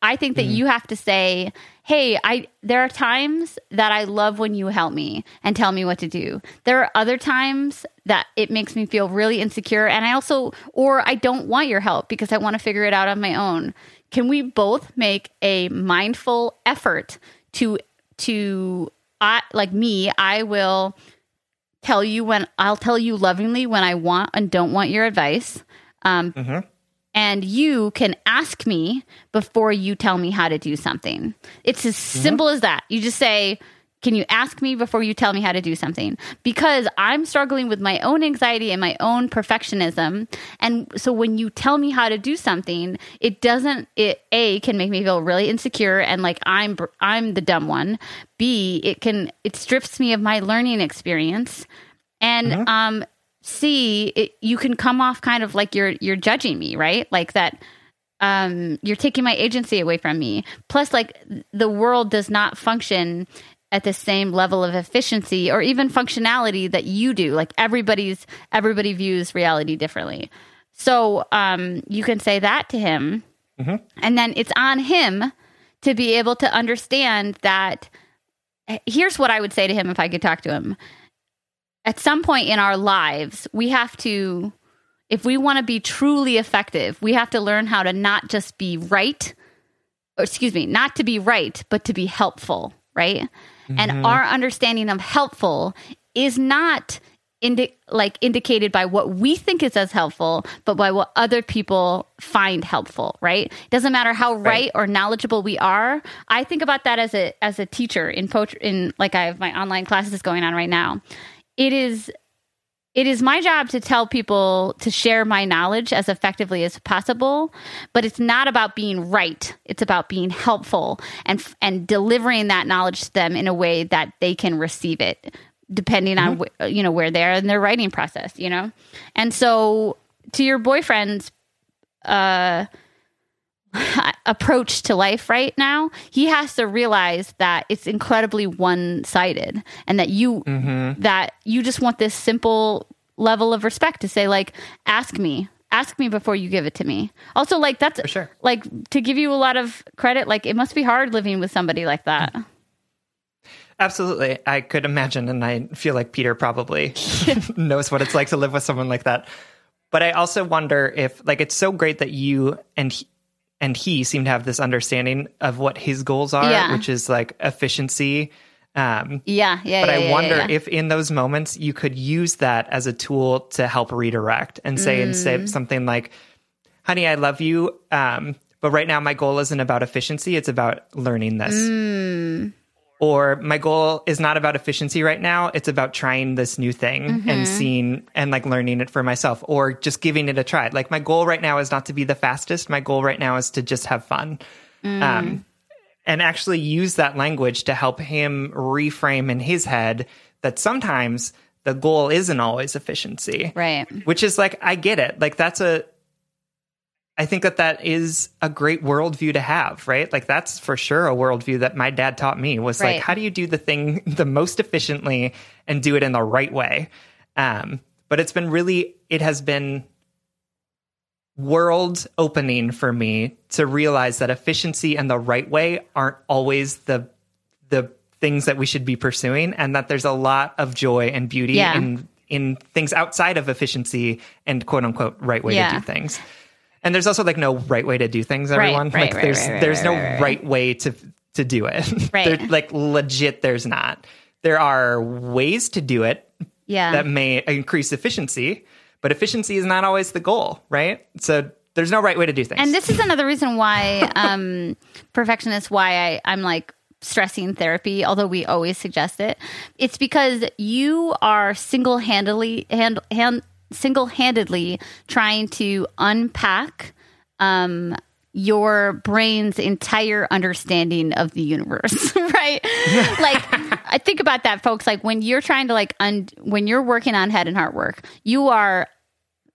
I think that you have to say, "Hey, I there are times that I love when you help me and tell me what to do. There are other times that it makes me feel really insecure and I also or I don't want your help because I want to figure it out on my own." Can we both make a mindful effort to to I like me, I will tell you when I'll tell you lovingly when I want and don't want your advice. Um, And you can ask me before you tell me how to do something. It's as simple as that. You just say, Can you ask me before you tell me how to do something? Because I'm struggling with my own anxiety and my own perfectionism. And so when you tell me how to do something, it doesn't, it A, can make me feel really insecure and like I'm, I'm the dumb one. B, it can, it strips me of my learning experience. And um, C, it, you can come off kind of like you're you're judging me, right? Like that um, you're taking my agency away from me. Plus, like the world does not function at the same level of efficiency or even functionality that you do. Like everybody's everybody views reality differently. So um, you can say that to him, and then it's on him to be able to understand that. Here's what I would say to him if I could talk to him. At some point in our lives, we have to if we want to be truly effective, we have to learn how to not just be right, or excuse me, not to be right, but to be helpful, right? Mm-hmm. And our understanding of helpful is not indi- like indicated by what we think is as helpful, but by what other people find helpful, right? It doesn't matter how right, right or knowledgeable we are. I think about that as a as a teacher in poetry in like I have my online classes going on right now. It is it is my job to tell people to share my knowledge as effectively as possible but it's not about being right it's about being helpful and and delivering that knowledge to them in a way that they can receive it depending mm-hmm. on wh- you know where they are in their writing process you know and so to your boyfriend's uh approach to life right now, he has to realize that it's incredibly one-sided and that you mm-hmm. that you just want this simple level of respect to say like ask me ask me before you give it to me also like that's For sure. like to give you a lot of credit like it must be hard living with somebody like that absolutely i could imagine and i feel like peter probably knows what it's like to live with someone like that but i also wonder if like it's so great that you and he, and he seem to have this understanding of what his goals are, yeah. which is like efficiency. Um, yeah, yeah. But yeah, I wonder yeah, if in those moments you could use that as a tool to help redirect and say mm. and say something like, "Honey, I love you, um, but right now my goal isn't about efficiency; it's about learning this." Mm or my goal is not about efficiency right now. It's about trying this new thing mm-hmm. and seeing and like learning it for myself or just giving it a try. Like my goal right now is not to be the fastest. My goal right now is to just have fun. Mm. um, and actually use that language to help him reframe in his head that sometimes the goal isn't always efficiency right. which is like i get it. Like that's a I think that that is a great worldview to have, right? Like that's for sure a worldview that my dad taught me was right. like, how do you do the thing the most efficiently and do it in the right way? Um, but it's been really, it has been world opening for me to realize that efficiency and the right way aren't always the the things that we should be pursuing, and that there's a lot of joy and beauty yeah. in in things outside of efficiency and quote unquote right way yeah. to do things. And there's also like no right way to do things, everyone. Right, like right, there's right, there's no right, way to to do it. Right. like legit there's not. There are ways to do it yeah. that may increase efficiency, but efficiency is not always the goal, right? So there's no right way to do things. And this is another reason why um perfectionist why I, I'm like stressing therapy, although we always suggest it. It's because you are single handedly hand, hand single handedly trying to unpack um, your brain's entire understanding of the universe, right? like, I think about that, folks. Like when you're trying to like un- when you're working on head and heart work, you are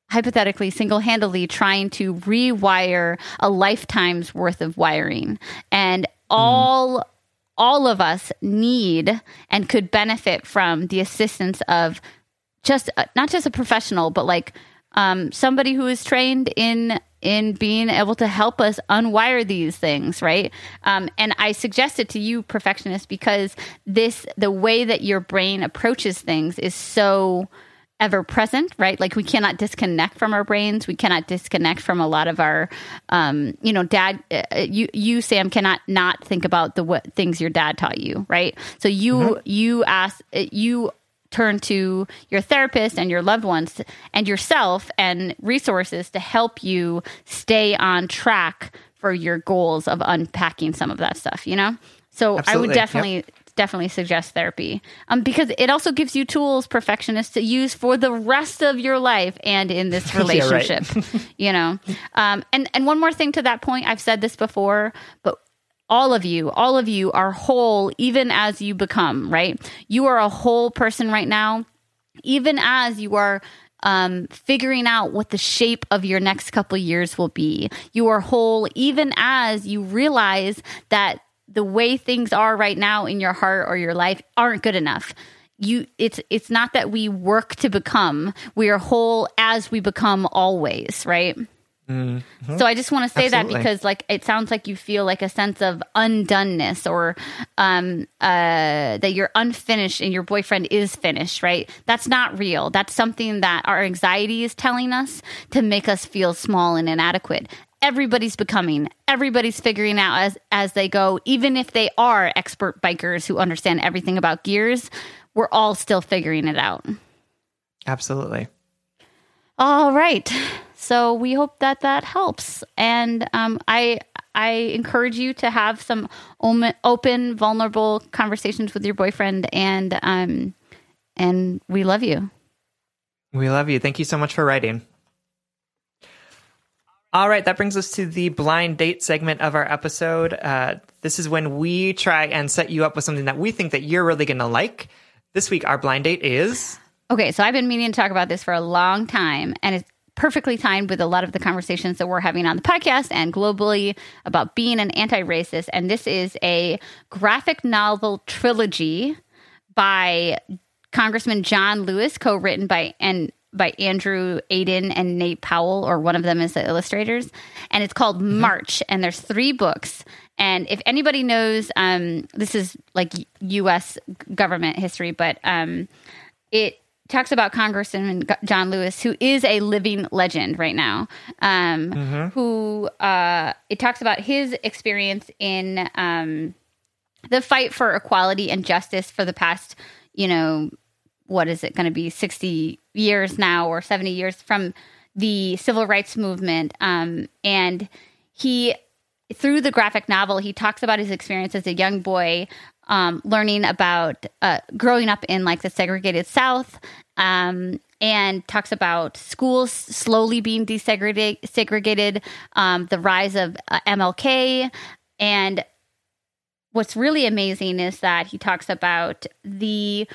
hypothetically single-handedly trying to rewire a lifetime's worth of wiring, and all. Mm. All of us need and could benefit from the assistance of just uh, not just a professional, but like um, somebody who is trained in in being able to help us unwire these things, right? Um, and I suggest it to you, perfectionist, because this the way that your brain approaches things is so ever present, right? Like we cannot disconnect from our brains. We cannot disconnect from a lot of our, um, you know, dad. Uh, you, you, Sam, cannot not think about the what things your dad taught you, right? So you, mm-hmm. you ask, uh, you turn to your therapist and your loved ones and yourself and resources to help you stay on track for your goals of unpacking some of that stuff, you know? So Absolutely. I would definitely yep. definitely suggest therapy. Um because it also gives you tools perfectionists to use for the rest of your life and in this relationship. yeah, you know. Um and and one more thing to that point, I've said this before, but all of you, all of you are whole even as you become, right? You are a whole person right now, even as you are um, figuring out what the shape of your next couple years will be. You are whole even as you realize that the way things are right now in your heart or your life aren't good enough you it's it's not that we work to become we are whole as we become always right mm-hmm. so i just want to say Absolutely. that because like it sounds like you feel like a sense of undoneness or um uh that you're unfinished and your boyfriend is finished right that's not real that's something that our anxiety is telling us to make us feel small and inadequate everybody's becoming everybody's figuring out as as they go even if they are expert bikers who understand everything about gears we're all still figuring it out. Absolutely. All right. So we hope that that helps, and um, I I encourage you to have some open, vulnerable conversations with your boyfriend, and um, and we love you. We love you. Thank you so much for writing. All right, that brings us to the blind date segment of our episode. Uh, this is when we try and set you up with something that we think that you're really going to like. This week, our blind date is. Okay, so I've been meaning to talk about this for a long time, and it's perfectly timed with a lot of the conversations that we're having on the podcast and globally about being an anti racist. And this is a graphic novel trilogy by Congressman John Lewis, co written by and by Andrew Aydin and Nate Powell, or one of them is the illustrators. And it's called mm-hmm. March. And there's three books. And if anybody knows, um, this is like U.S. government history, but um, it talks about Congressman John Lewis, who is a living legend right now. Um, mm-hmm. Who uh, it talks about his experience in um, the fight for equality and justice for the past, you know, what is it going to be, sixty years now or seventy years from the civil rights movement, um, and he through the graphic novel, he talks about his experience as a young boy, um, learning about uh, growing up in like the segregated South, um, and talks about schools slowly being desegregated, segregated, um, the rise of uh, MLK, and what's really amazing is that he talks about the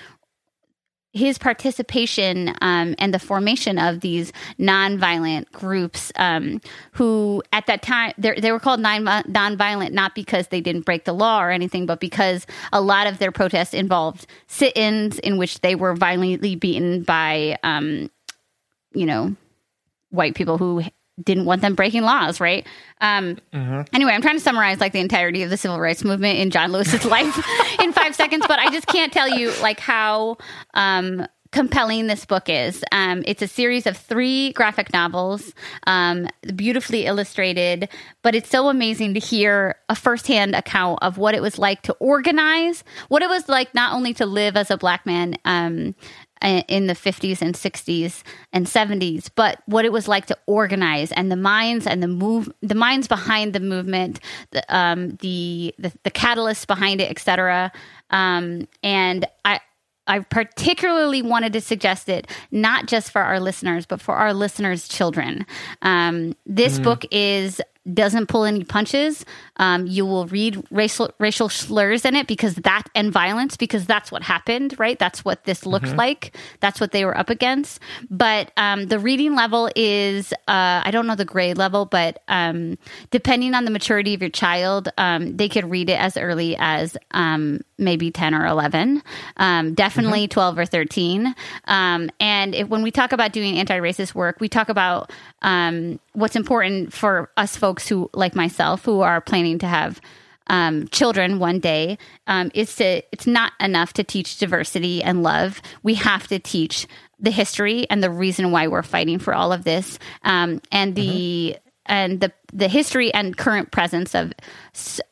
his participation um, and the formation of these nonviolent groups um, who at that time they were called non- nonviolent not because they didn't break the law or anything but because a lot of their protests involved sit-ins in which they were violently beaten by um, you know white people who didn't want them breaking laws, right? Um, mm-hmm. Anyway, I'm trying to summarize like the entirety of the civil rights movement in John Lewis's life in five seconds, but I just can't tell you like how um, compelling this book is. Um, it's a series of three graphic novels, um, beautifully illustrated, but it's so amazing to hear a firsthand account of what it was like to organize, what it was like not only to live as a black man um, in the 50s and 60s and 70s but what it was like to organize and the minds and the move the minds behind the movement the um, the, the, the catalysts behind it etc um, and i I particularly wanted to suggest it not just for our listeners, but for our listeners' children. Um, this mm. book is doesn't pull any punches. Um, you will read racial racial slurs in it because that and violence because that's what happened, right? That's what this looked mm-hmm. like. That's what they were up against. But um, the reading level is uh, I don't know the grade level, but um, depending on the maturity of your child, um, they could read it as early as um, maybe ten or eleven, um, definitely mm-hmm. twelve or thirteen. and if, when we talk about doing anti-racist work, we talk about what's important for us folks who, like myself, who are planning to have um, children one day um, is to it's not enough to teach diversity and love we have to teach the history and the reason why we're fighting for all of this um, and the mm-hmm. And the the history and current presence of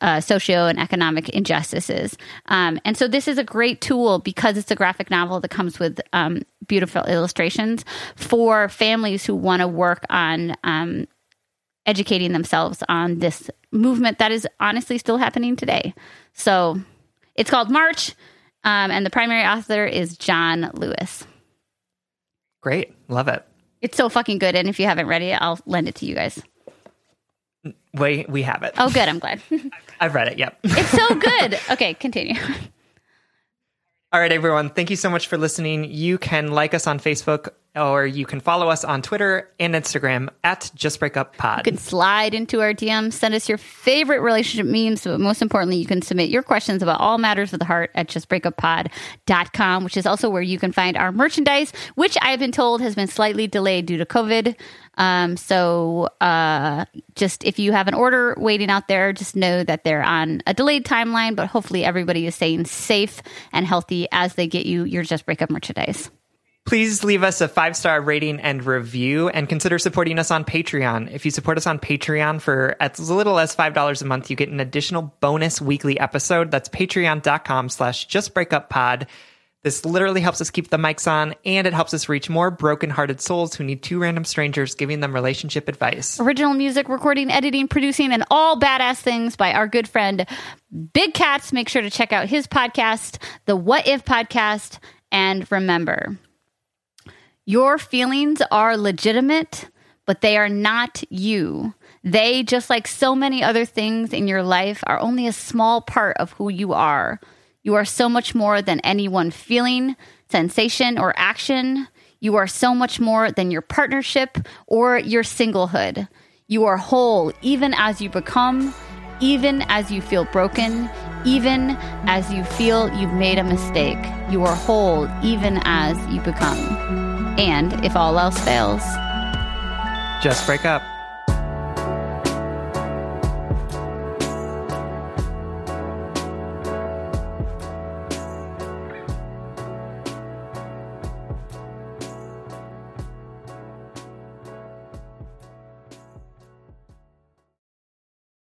uh, socio and economic injustices um, and so this is a great tool because it's a graphic novel that comes with um, beautiful illustrations for families who want to work on um, educating themselves on this movement that is honestly still happening today. So it's called March, um, and the primary author is John Lewis. Great. Love it. It's so fucking good. And if you haven't read it, I'll lend it to you guys. We, we have it. Oh, good. I'm glad. I've read it. Yep. It's so good. Okay, continue. All right, everyone. Thank you so much for listening. You can like us on Facebook or you can follow us on Twitter and Instagram at Just Break Up Pod. You can slide into our DMs, send us your favorite relationship memes, but most importantly, you can submit your questions about all matters of the heart at justbreakuppod.com, which is also where you can find our merchandise, which I've been told has been slightly delayed due to COVID. Um, so uh, just if you have an order waiting out there, just know that they're on a delayed timeline, but hopefully everybody is staying safe and healthy as they get you your Just Breakup merchandise. Please leave us a five star rating and review and consider supporting us on Patreon. If you support us on Patreon for as little as $5 a month, you get an additional bonus weekly episode. That's patreon.com slash justbreakuppod. This literally helps us keep the mics on and it helps us reach more broken-hearted souls who need two random strangers giving them relationship advice. Original music, recording, editing, producing, and all badass things by our good friend Big Cats. Make sure to check out his podcast, the What If Podcast. And remember, your feelings are legitimate, but they are not you. They, just like so many other things in your life, are only a small part of who you are. You are so much more than any one feeling, sensation, or action. You are so much more than your partnership or your singlehood. You are whole even as you become, even as you feel broken, even as you feel you've made a mistake. You are whole even as you become. And if all else fails, Just break up.